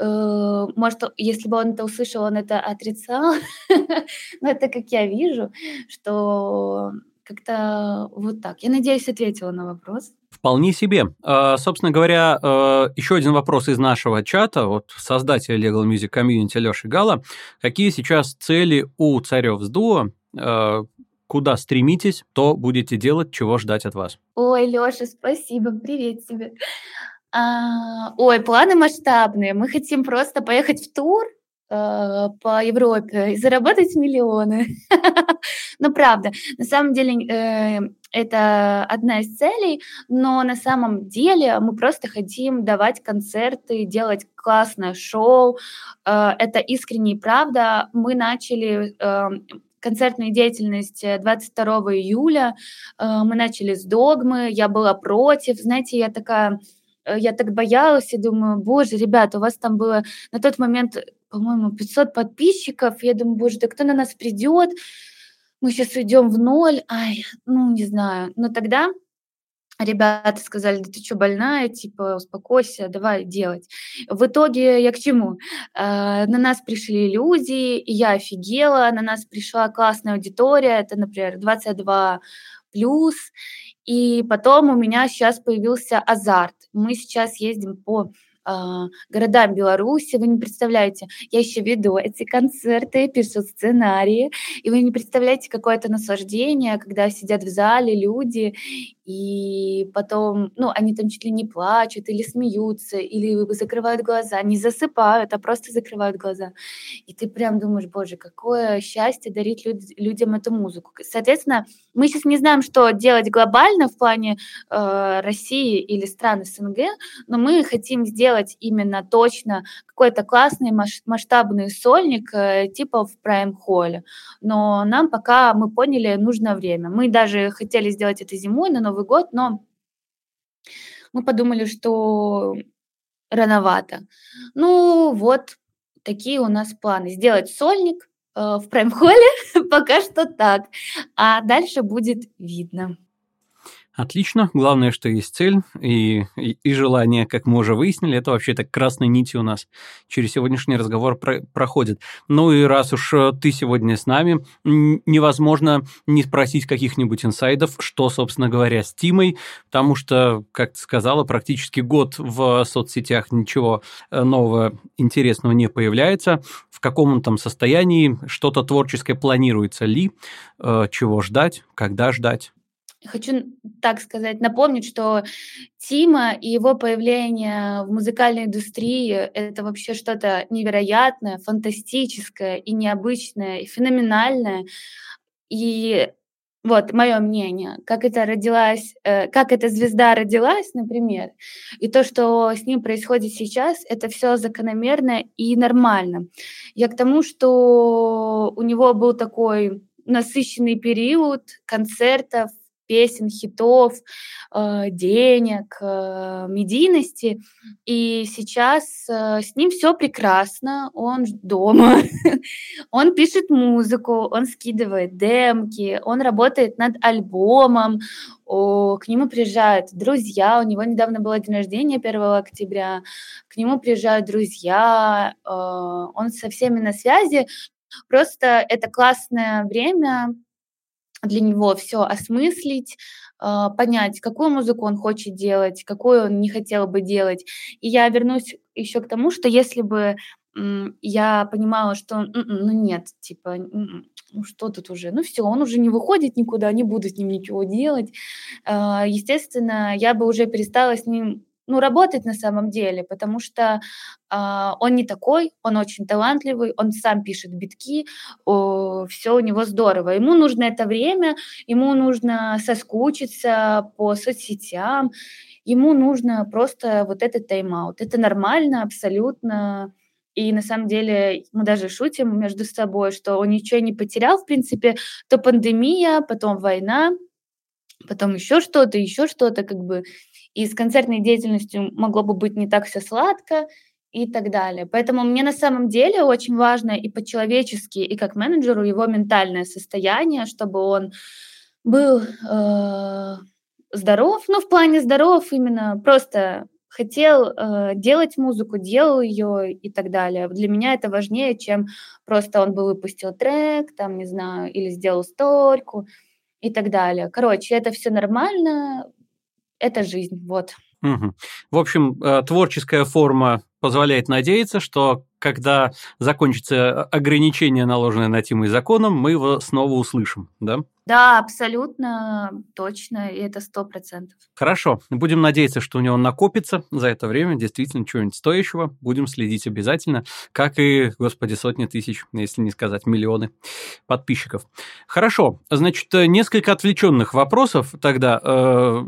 э, может, если бы он это услышал, он это отрицал, но это как я вижу, что как-то вот так. Я надеюсь, ответила на вопрос. Вполне себе. А, собственно говоря, а, еще один вопрос из нашего чата от создателя Legal Music Community Леши Гала. Какие сейчас цели у царев с дуо? А, куда стремитесь, то будете делать, чего ждать от вас. Ой, Леша, спасибо, привет тебе. А, ой, планы масштабные. Мы хотим просто поехать в тур, по Европе и заработать миллионы. Ну, правда, на самом деле э, это одна из целей, но на самом деле мы просто хотим давать концерты, делать классное шоу. Э, это искренне и правда. Мы начали концертную деятельность 22 июля. Мы начали с догмы, я была против. Знаете, я такая я так боялась и думаю, боже, ребята, у вас там было на тот момент по-моему, 500 подписчиков. Я думаю, боже, да кто на нас придет? Мы сейчас уйдем в ноль. Ай, ну, не знаю. Но тогда ребята сказали, да ты что, больная? Типа, успокойся, давай делать. В итоге я к чему? Э, на нас пришли люди, и я офигела. На нас пришла классная аудитория. Это, например, 22 плюс. И потом у меня сейчас появился азарт. Мы сейчас ездим по а, городам Беларуси. Вы не представляете, я еще веду эти концерты, пишу сценарии, и вы не представляете, какое это наслаждение, когда сидят в зале люди, и потом, ну, они там чуть ли не плачут или смеются, или закрывают глаза, не засыпают, а просто закрывают глаза. И ты прям думаешь, боже, какое счастье дарить люд- людям эту музыку. Соответственно, мы сейчас не знаем, что делать глобально в плане э, России или стран СНГ, но мы хотим сделать именно точно какой-то классный масштабный сольник э, типа в Hall. Но нам пока, мы поняли, нужно время. Мы даже хотели сделать это зимой, на Новый год, но мы подумали, что рановато. Ну вот, такие у нас планы. Сделать сольник э, в прайм-холле, пока что так. А дальше будет видно. Отлично. Главное, что есть цель и, и, и желание, как мы уже выяснили, это вообще так красной нитью у нас через сегодняшний разговор про, проходит. Ну и раз уж э, ты сегодня с нами, невозможно не спросить каких-нибудь инсайдов, что, собственно говоря, с Тимой, потому что, как ты сказала, практически год в соцсетях ничего э, нового интересного не появляется. В каком он там состоянии, что-то творческое планируется ли, э, чего ждать, когда ждать? Хочу, так сказать, напомнить, что Тима и его появление в музыкальной индустрии — это вообще что-то невероятное, фантастическое и необычное, и феноменальное. И вот мое мнение, как это родилась, э, как эта звезда родилась, например, и то, что с ним происходит сейчас, это все закономерно и нормально. Я к тому, что у него был такой насыщенный период концертов, песен, хитов, э, денег, э, медийности. И сейчас э, с ним все прекрасно, он дома, он пишет музыку, он скидывает демки, он работает над альбомом, о, к нему приезжают друзья, у него недавно было день рождения 1 октября, к нему приезжают друзья, он со всеми на связи. Просто это классное время, для него все осмыслить, э, понять, какую музыку он хочет делать, какую он не хотел бы делать. И я вернусь еще к тому, что если бы я понимала, что «М-м, ну нет, типа, м-м, ну что тут уже, ну все, он уже не выходит никуда, не буду с ним ничего делать. А, естественно, я бы уже перестала с ним ну, работать на самом деле, потому что э, он не такой, он очень талантливый, он сам пишет битки, все у него здорово. Ему нужно это время, ему нужно соскучиться по соцсетям, ему нужно просто вот этот тайм-аут. Это нормально абсолютно. И на самом деле мы даже шутим между собой, что он ничего не потерял, в принципе, то пандемия, потом война, потом еще что-то, еще что-то, как бы. И с концертной деятельностью могло бы быть не так все сладко и так далее. Поэтому мне на самом деле очень важно и по-человечески, и как менеджеру его ментальное состояние, чтобы он был э, здоров, ну, в плане здоров именно просто хотел э, делать музыку, делал ее и так далее. Для меня это важнее, чем просто он бы выпустил трек, там, не знаю, или сделал стольку и так далее. Короче, это все нормально, это жизнь, вот. Угу. В общем, э, творческая форма позволяет надеяться, что когда закончится ограничение, наложенное на Тимой законом, мы его снова услышим, да? Да, абсолютно точно, и это сто процентов. Хорошо, будем надеяться, что у него накопится за это время действительно чего-нибудь стоящего, будем следить обязательно, как и, господи, сотни тысяч, если не сказать миллионы подписчиков. Хорошо, значит, несколько отвлеченных вопросов тогда.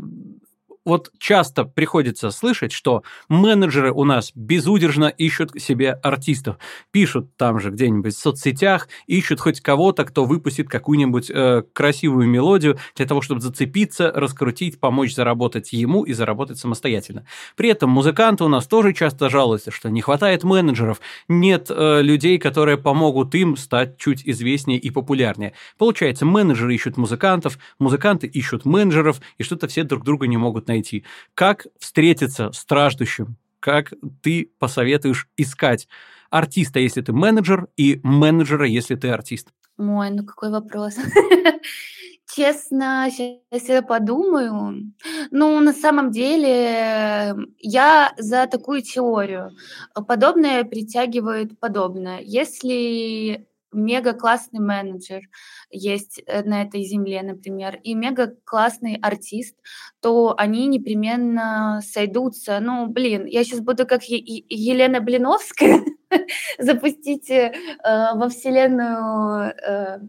Вот часто приходится слышать, что менеджеры у нас безудержно ищут себе артистов. Пишут там же где-нибудь в соцсетях, ищут хоть кого-то, кто выпустит какую-нибудь э, красивую мелодию для того, чтобы зацепиться, раскрутить, помочь заработать ему и заработать самостоятельно. При этом музыканты у нас тоже часто жалуются, что не хватает менеджеров, нет э, людей, которые помогут им стать чуть известнее и популярнее. Получается, менеджеры ищут музыкантов, музыканты ищут менеджеров, и что-то все друг друга не могут найти найти. Как встретиться с страждущим? Как ты посоветуешь искать артиста, если ты менеджер, и менеджера, если ты артист? Мой, ну какой вопрос. Честно, сейчас я подумаю. Ну, на самом деле, я за такую теорию. Подобное притягивает подобное. Если мега классный менеджер есть э, на этой земле, например, и мега классный артист, то они непременно сойдутся. Ну, блин, я сейчас буду как е- Елена Блиновская, запустите э, во вселенную э,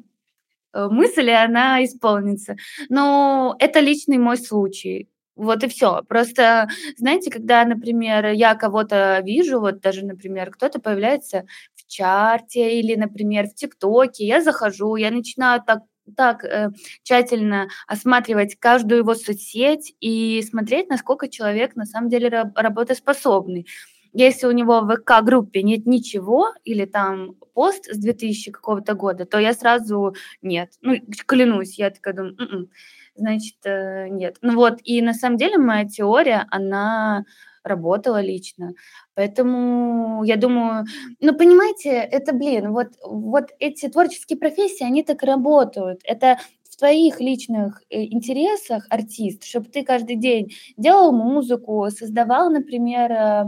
э, мысль, и она исполнится. Но это личный мой случай. Вот и все. Просто, знаете, когда, например, я кого-то вижу, вот даже, например, кто-то появляется чарте или, например, в ТикТоке, я захожу, я начинаю так так э, тщательно осматривать каждую его соцсеть и смотреть, насколько человек на самом деле раб- работоспособный. Если у него в ВК-группе нет ничего, или там пост с 2000 какого-то года, то я сразу нет. Ну, клянусь, я такая думаю, м-м, значит, э, нет. Ну вот, и на самом деле моя теория, она работала лично. Поэтому я думаю, ну понимаете, это, блин, вот, вот эти творческие профессии, они так работают. Это в твоих личных э, интересах артист, чтобы ты каждый день делал музыку, создавал, например, э,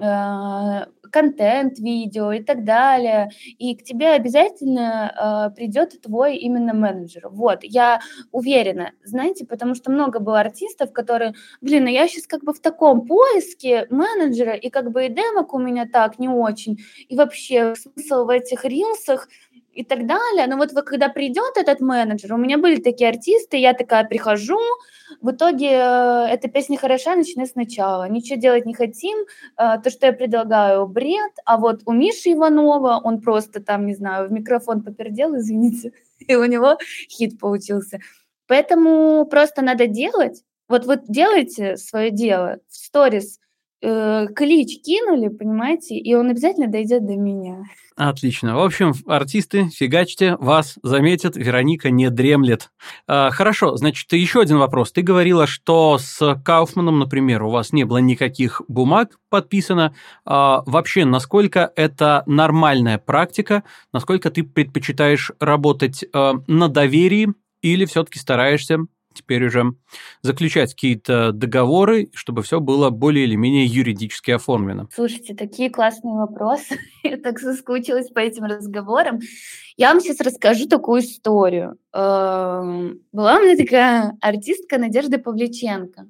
э, контент, видео и так далее, и к тебе обязательно э, придет твой именно менеджер. Вот, я уверена, знаете, потому что много было артистов, которые, блин, ну я сейчас как бы в таком поиске менеджера, и как бы и демок у меня так не очень, и вообще смысл в этих рилсах, и так далее. Но вот когда придет этот менеджер, у меня были такие артисты, я такая прихожу, в итоге э, эта песня хороша, начинай сначала. Ничего делать не хотим, э, то, что я предлагаю, бред, а вот у Миши Иванова, он просто там, не знаю, в микрофон попердел, извините, и у него хит получился. Поэтому просто надо делать. Вот вы делаете свое дело в сторис, клич кинули, понимаете, и он обязательно дойдет до меня. Отлично. В общем, артисты, фигачьте, вас заметят, Вероника не дремлет. А, хорошо, значит, еще один вопрос. Ты говорила, что с Кауфманом, например, у вас не было никаких бумаг подписано. А, вообще, насколько это нормальная практика? Насколько ты предпочитаешь работать а, на доверии или все-таки стараешься теперь уже заключать какие-то договоры, чтобы все было более или менее юридически оформлено? Слушайте, такие классные вопросы. Я так соскучилась по этим разговорам. Я вам сейчас расскажу такую историю. Эм, была у меня такая артистка Надежда Павличенко.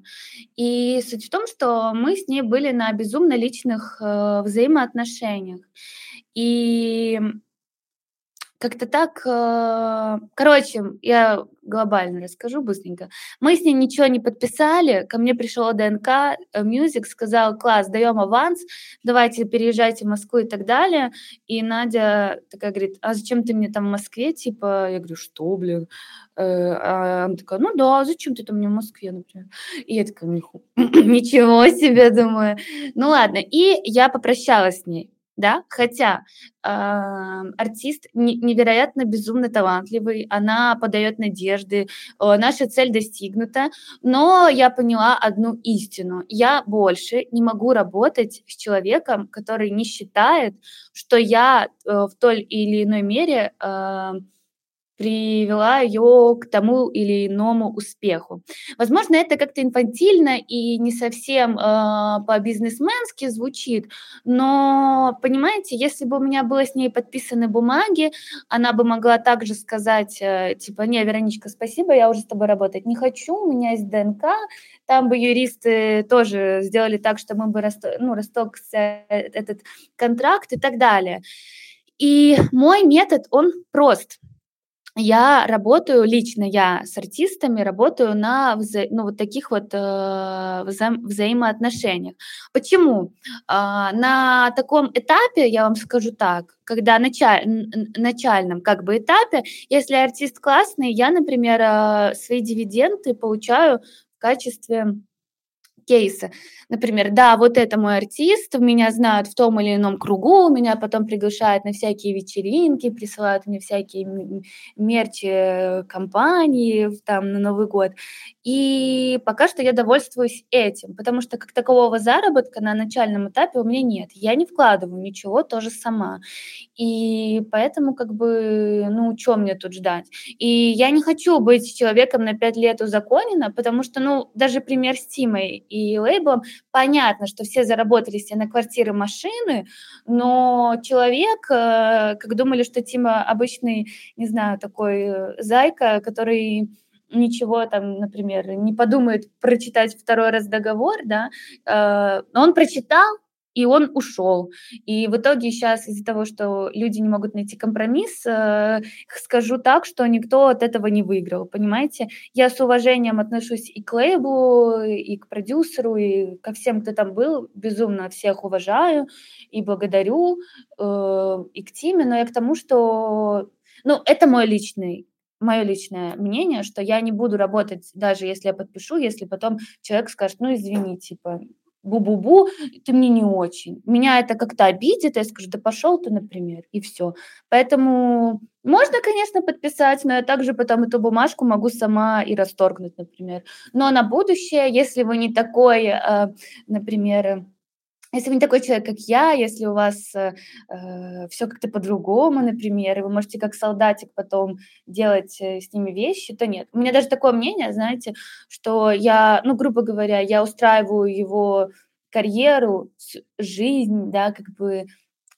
И суть в том, что мы с ней были на безумно личных э, взаимоотношениях. И как-то так, э, короче, я глобально расскажу быстренько. Мы с ней ничего не подписали, ко мне пришел ДНК э, Music, сказал, класс, даем аванс, давайте переезжайте в Москву и так далее. И Надя такая говорит, а зачем ты мне там в Москве? Типа, я говорю, что, блин? Э, а она такая, ну да, зачем ты там мне в Москве, например? И я такая, ничего себе, думаю. Ну ладно, и я попрощалась с ней да, хотя э, артист невероятно безумно талантливый, она подает надежды, э, наша цель достигнута, но я поняла одну истину: я больше не могу работать с человеком, который не считает, что я э, в той или иной мере э, привела ее к тому или иному успеху. Возможно, это как-то инфантильно и не совсем э, по-бизнесменски звучит, но, понимаете, если бы у меня было с ней подписаны бумаги, она бы могла также сказать, э, типа, не, Вероничка, спасибо, я уже с тобой работать не хочу, у меня есть ДНК, там бы юристы тоже сделали так, что мы бы расто, ну, растокся этот контракт и так далее. И мой метод, он прост – я работаю, лично я с артистами работаю на вза ну, вот таких вот э, вза взаимоотношениях. Почему? Э, на таком этапе, я вам скажу так, когда началь начальном как бы этапе, если артист классный, я, например, э, свои дивиденды получаю в качестве кейсы. Например, да, вот это мой артист, меня знают в том или ином кругу, меня потом приглашают на всякие вечеринки, присылают мне всякие мерчи э, компании там на Новый год. И пока что я довольствуюсь этим, потому что как такового заработка на начальном этапе у меня нет. Я не вкладываю ничего тоже сама. И поэтому как бы, ну, что мне тут ждать? И я не хочу быть человеком на пять лет узаконено, потому что, ну, даже пример с Тимой и лейблом, понятно, что все заработали себе на квартиры, машины, но человек, э, как думали, что Тима обычный, не знаю, такой зайка, который ничего там, например, не подумает прочитать второй раз договор, да, э, он прочитал, и он ушел. И в итоге сейчас из-за того, что люди не могут найти компромисс, э, скажу так, что никто от этого не выиграл, понимаете? Я с уважением отношусь и к лейблу, и к продюсеру, и ко всем, кто там был, безумно всех уважаю и благодарю, э, и к Тиме, но я к тому, что, ну, это мой личный мое личное мнение, что я не буду работать, даже если я подпишу, если потом человек скажет, ну, извини, типа, бу-бу-бу, ты мне не очень. Меня это как-то обидит, я скажу, да пошел ты, например, и все. Поэтому можно, конечно, подписать, но я также потом эту бумажку могу сама и расторгнуть, например. Но на будущее, если вы не такой, э, например, если вы не такой человек, как я, если у вас э, э все как-то по-другому, например, и вы можете как солдатик потом делать э, с ними вещи, то нет. У меня даже такое мнение, знаете, что я, ну, грубо говоря, я устраиваю его карьеру, жизнь, да, как бы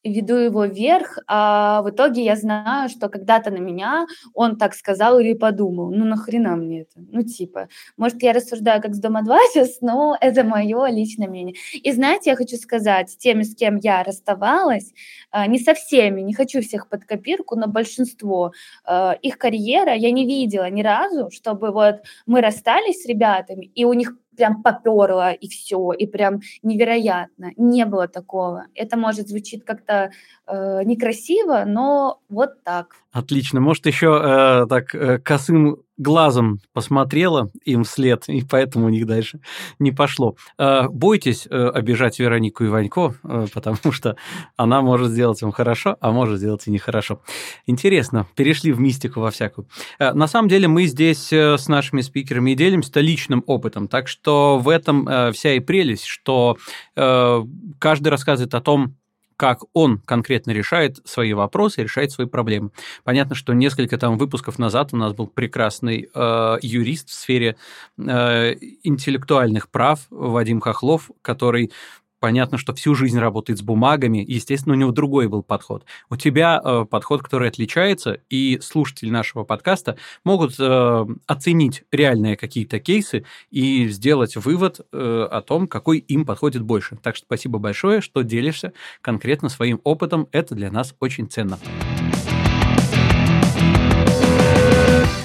веду его вверх, а в итоге я знаю, что когда-то на меня он так сказал или подумал. Ну нахрена мне это? Ну типа, может я рассуждаю как с дома 2 сейчас, но это мое личное мнение. И знаете, я хочу сказать, с теми, с кем я расставалась, а, не со всеми, не хочу всех под копирку, но большинство, а, их карьера я не видела ни разу, чтобы вот мы расстались с ребятами, и у них прям поперло и все, и прям невероятно. Не было такого. Это может звучит как-то э, некрасиво, но вот так. Отлично. Может, еще э, так э, косым глазом посмотрела им вслед, и поэтому у них дальше не пошло. Э, бойтесь э, обижать Веронику Иванько, э, потому что она может сделать вам хорошо, а может сделать и нехорошо. Интересно, перешли в мистику во всякую. Э, на самом деле мы здесь с нашими спикерами и делимся личным опытом, так что в этом вся и прелесть, что каждый рассказывает о том, как он конкретно решает свои вопросы, решает свои проблемы. Понятно, что несколько там выпусков назад у нас был прекрасный э, юрист в сфере э, интеллектуальных прав Вадим Хохлов, который понятно, что всю жизнь работает с бумагами, естественно, у него другой был подход. У тебя э, подход, который отличается, и слушатели нашего подкаста могут э, оценить реальные какие-то кейсы и сделать вывод э, о том, какой им подходит больше. Так что спасибо большое, что делишься конкретно своим опытом. Это для нас очень ценно.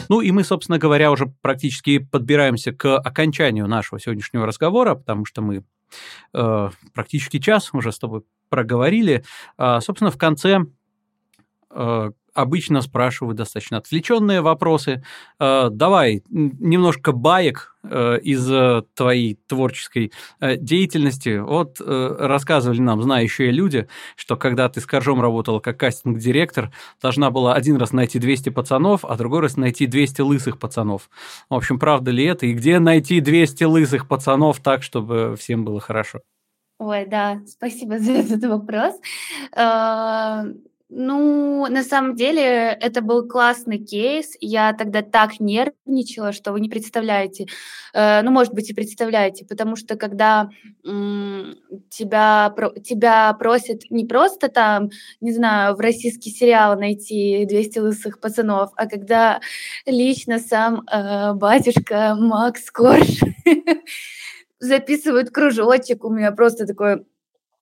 Ну и мы, собственно говоря, уже практически подбираемся к окончанию нашего сегодняшнего разговора, потому что мы э, практически час уже с тобой проговорили. А, собственно, в конце э, обычно спрашивают достаточно отвлеченные вопросы. Э, давай немножко баек э, из э, твоей творческой деятельности. Вот рассказывали нам знающие люди, что когда ты с Коржом работала как кастинг-директор, должна была один раз найти 200 пацанов, а другой раз найти 200 лысых пацанов. В общем, правда ли это? И где найти 200 лысых пацанов так, чтобы всем было хорошо? Ой, да, спасибо за этот вопрос. Ну, на самом деле, это был классный кейс. Я тогда так нервничала, что вы не представляете. Э, ну, может быть, и представляете, потому что когда тебя, тебя просят не просто там, не знаю, в российский сериал найти 200 лысых пацанов, а когда лично сам э, батюшка Макс Корж записывает кружочек, у меня просто такой,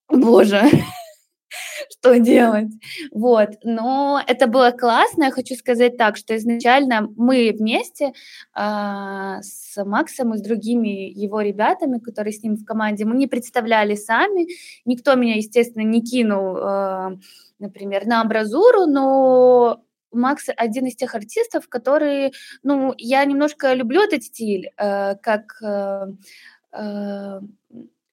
боже, что делать. Вот. Но это было классно. Я хочу сказать так, что изначально мы вместе э, с Максом и с другими его ребятами, которые с ним в команде, мы не представляли сами. Никто меня, естественно, не кинул, э, например, на амбразуру, но Макс один из тех артистов, которые, ну, я немножко люблю этот стиль, э, как э, э,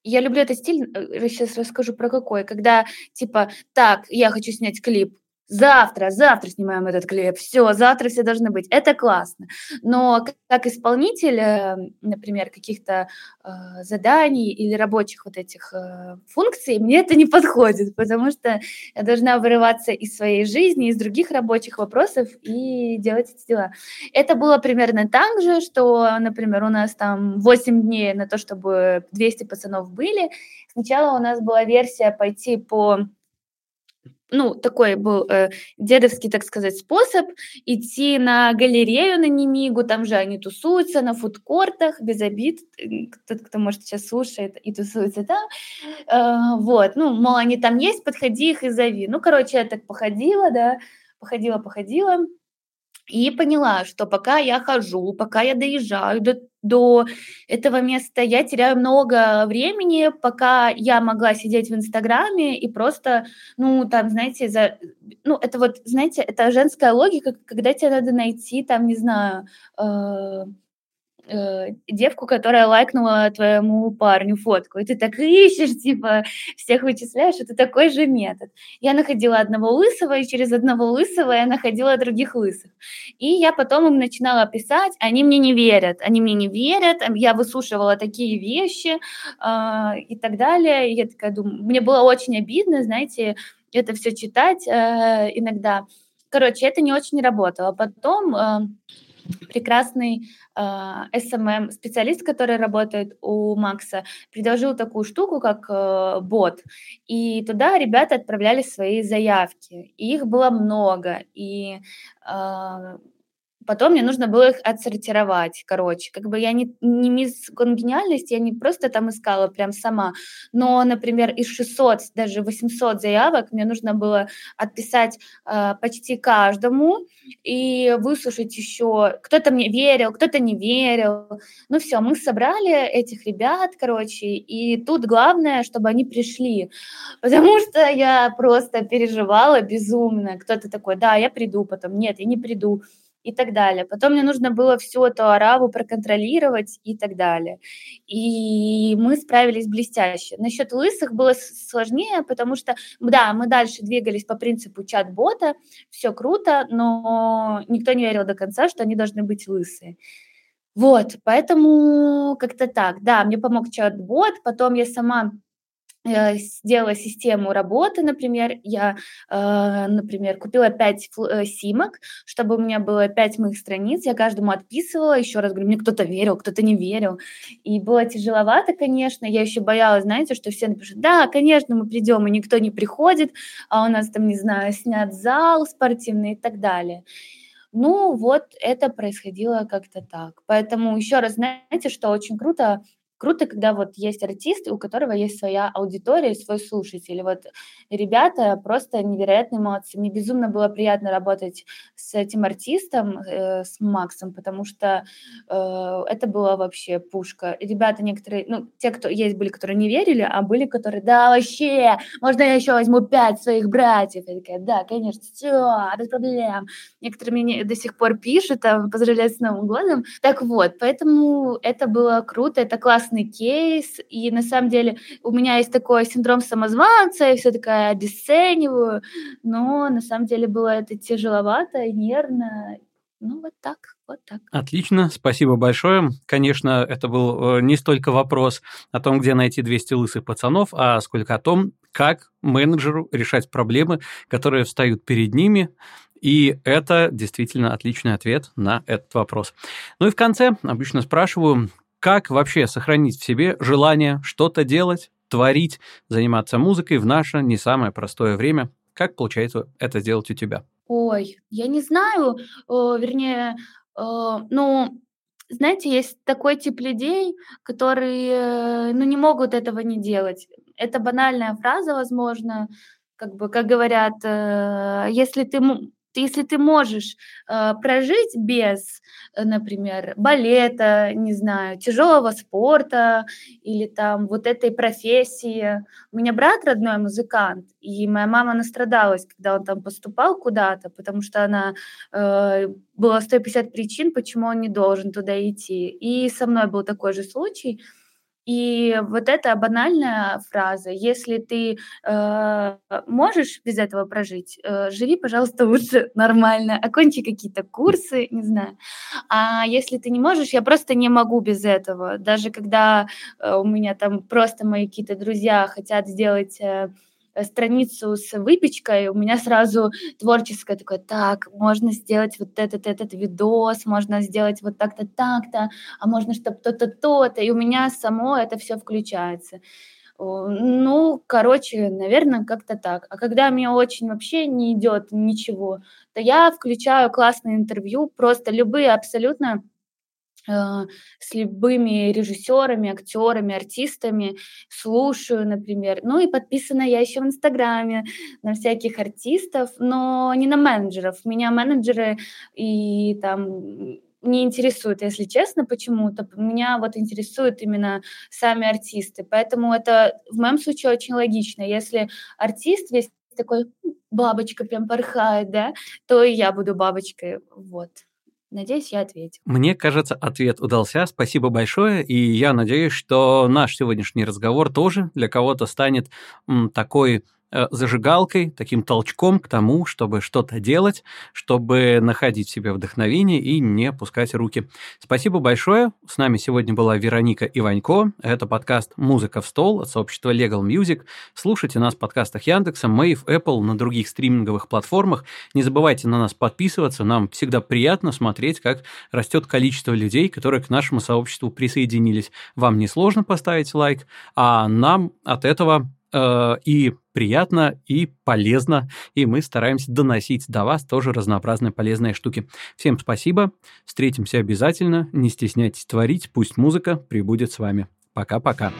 я люблю этот стиль, сейчас э, расскажу про какой, когда типа, так, я хочу снять клип, завтра, завтра снимаем этот клип, все, завтра все должны быть. Это классно. Но как исполнитель, э, например, каких-то э, заданий или рабочих вот этих э, функций, мне это не подходит, потому что я должна вырываться из своей жизни, из других рабочих вопросов и делать эти дела. Это было примерно так же, что, например, у нас там 8 дней на то, чтобы 200 пацанов были. Сначала у нас была версия пойти по ну, такой был э, дедовский, так сказать, способ идти на галерею на Немигу, там же они тусуются на фудкортах, без обид, тот, кто, может, сейчас слушает и тусуется там, э, вот, ну, мол, они там есть, подходи их и зови. Ну, короче, я так походила, да, походила, походила, и поняла, что пока я хожу, пока я доезжаю до, до этого места, я теряю много времени, пока я могла сидеть в Инстаграме и просто, ну, там, знаете, за... Ну, это вот, знаете, это женская логика, когда тебе надо найти, там, не знаю, э, э, девку, которая лайкнула твоему парню фотку, и ты так ищешь, типа, всех вычисляешь, это такой же метод. Я находила одного лысого, и через одного лысого я находила других лысых. И я потом им начинала писать, они мне не верят, они мне не верят, я выслушивала такие вещи э, и так далее. И я такая думаю, мне было очень обидно, знаете, это все читать э, иногда. Короче, это не очень работало. Потом... Э, прекрасный э, SMM специалист, который работает у Макса, предложил такую штуку, как э, бот, и туда ребята отправляли свои заявки, и их было много, и э, Потом мне нужно было их отсортировать, короче. Как бы я не, не мисс конгениальность, я не просто там искала прям сама, но, например, из 600, даже 800 заявок мне нужно было отписать э, почти каждому и выслушать еще. Кто-то мне верил, кто-то не верил. Ну все, мы собрали этих ребят, короче, и тут главное, чтобы они пришли, потому что я просто переживала безумно. Кто-то такой, да, я приду потом, нет, я не приду и так далее. Потом мне нужно было всю эту араву проконтролировать и так далее. И мы справились блестяще. Насчет лысых было сложнее, потому что, да, мы дальше двигались по принципу чат-бота, все круто, но никто не верил до конца, что они должны быть лысые. Вот, поэтому как-то так. Да, мне помог чат-бот, потом я сама сделала систему работы, например, я, э, например, купила 5 э, симок, чтобы у меня было 5 моих страниц, я каждому отписывала, еще раз говорю, мне кто-то верил, кто-то не верил, и было тяжеловато, конечно, я еще боялась, знаете, что все напишут, да, конечно, мы придем, и никто не приходит, а у нас там, не знаю, снят зал спортивный и так далее. Ну, вот это происходило как-то так. Поэтому еще раз, знаете, что очень круто, круто, когда вот есть артист, у которого есть своя аудитория, свой слушатель. Вот ребята просто невероятные молодцы. Мне безумно было приятно работать с этим артистом, э, с Максом, потому что э, это было вообще пушка. ребята некоторые, ну, те, кто есть были, которые не верили, а были, которые, да, вообще, можно я еще возьму пять своих братьев? Я такая, да, конечно, все, без проблем. Некоторые мне до сих пор пишут, там, поздравляют с Новым годом. Так вот, поэтому это было круто, это классно классный кейс, и на самом деле у меня есть такой синдром самозванца, я все такая обесцениваю, но на самом деле было это тяжеловато и нервно, ну вот так, вот так. Отлично, спасибо большое. Конечно, это был э, не столько вопрос о том, где найти 200 лысых пацанов, а сколько о том, как менеджеру решать проблемы, которые встают перед ними, и это действительно отличный ответ на этот вопрос. Ну и в конце обычно спрашиваю, как вообще сохранить в себе желание что-то делать, творить, заниматься музыкой в наше не самое простое время? Как получается это сделать у тебя? Ой, я не знаю, э, вернее, э, ну, знаете, есть такой тип людей, которые, ну, не могут этого не делать. Это банальная фраза, возможно, как бы, как говорят, э, если ты если ты можешь э, прожить без, э, например, балета, не знаю, тяжелого спорта или там вот этой профессии. У меня брат родной музыкант, и моя мама настрадалась, когда он там поступал куда-то, потому что она э, было 150 причин, почему он не должен туда идти. И со мной был такой же случай. И вот эта банальная фраза, если ты э, можешь без этого прожить, э, живи, пожалуйста, лучше нормально, окончи какие-то курсы, не знаю. А если ты не можешь, я просто не могу без этого. Даже когда э, у меня там просто мои какие-то друзья хотят сделать... Э, страницу с выпечкой, у меня сразу творческое такое, так, можно сделать вот этот, этот видос, можно сделать вот так-то, так-то, а можно чтобы то-то, то-то, и у меня само это все включается. Ну, короче, наверное, как-то так. А когда мне очень вообще не идет ничего, то я включаю классное интервью, просто любые абсолютно Э, с любыми режиссерами, актерами, артистами, слушаю, например. Ну и подписана я еще в Инстаграме на всяких артистов, но не на менеджеров. Меня менеджеры и там не интересуют, если честно, почему-то. Меня вот интересуют именно сами артисты. Поэтому это в моем случае очень логично. Если артист весь такой бабочка прям порхает, да, то и я буду бабочкой. Вот. Надеюсь, я ответил. Мне кажется, ответ удался. Спасибо большое. И я надеюсь, что наш сегодняшний разговор тоже для кого-то станет такой зажигалкой, таким толчком к тому, чтобы что-то делать, чтобы находить в себе вдохновение и не пускать руки. Спасибо большое. С нами сегодня была Вероника Иванько. Это подкаст «Музыка в стол» от сообщества Legal Music. Слушайте нас в подкастах Яндекса, Мэйв, Apple, на других стриминговых платформах. Не забывайте на нас подписываться. Нам всегда приятно смотреть, как растет количество людей, которые к нашему сообществу присоединились. Вам не сложно поставить лайк, а нам от этого э, и приятно, и полезно, и мы стараемся доносить до вас тоже разнообразные полезные штуки. Всем спасибо, встретимся обязательно, не стесняйтесь творить, пусть музыка прибудет с вами. Пока-пока.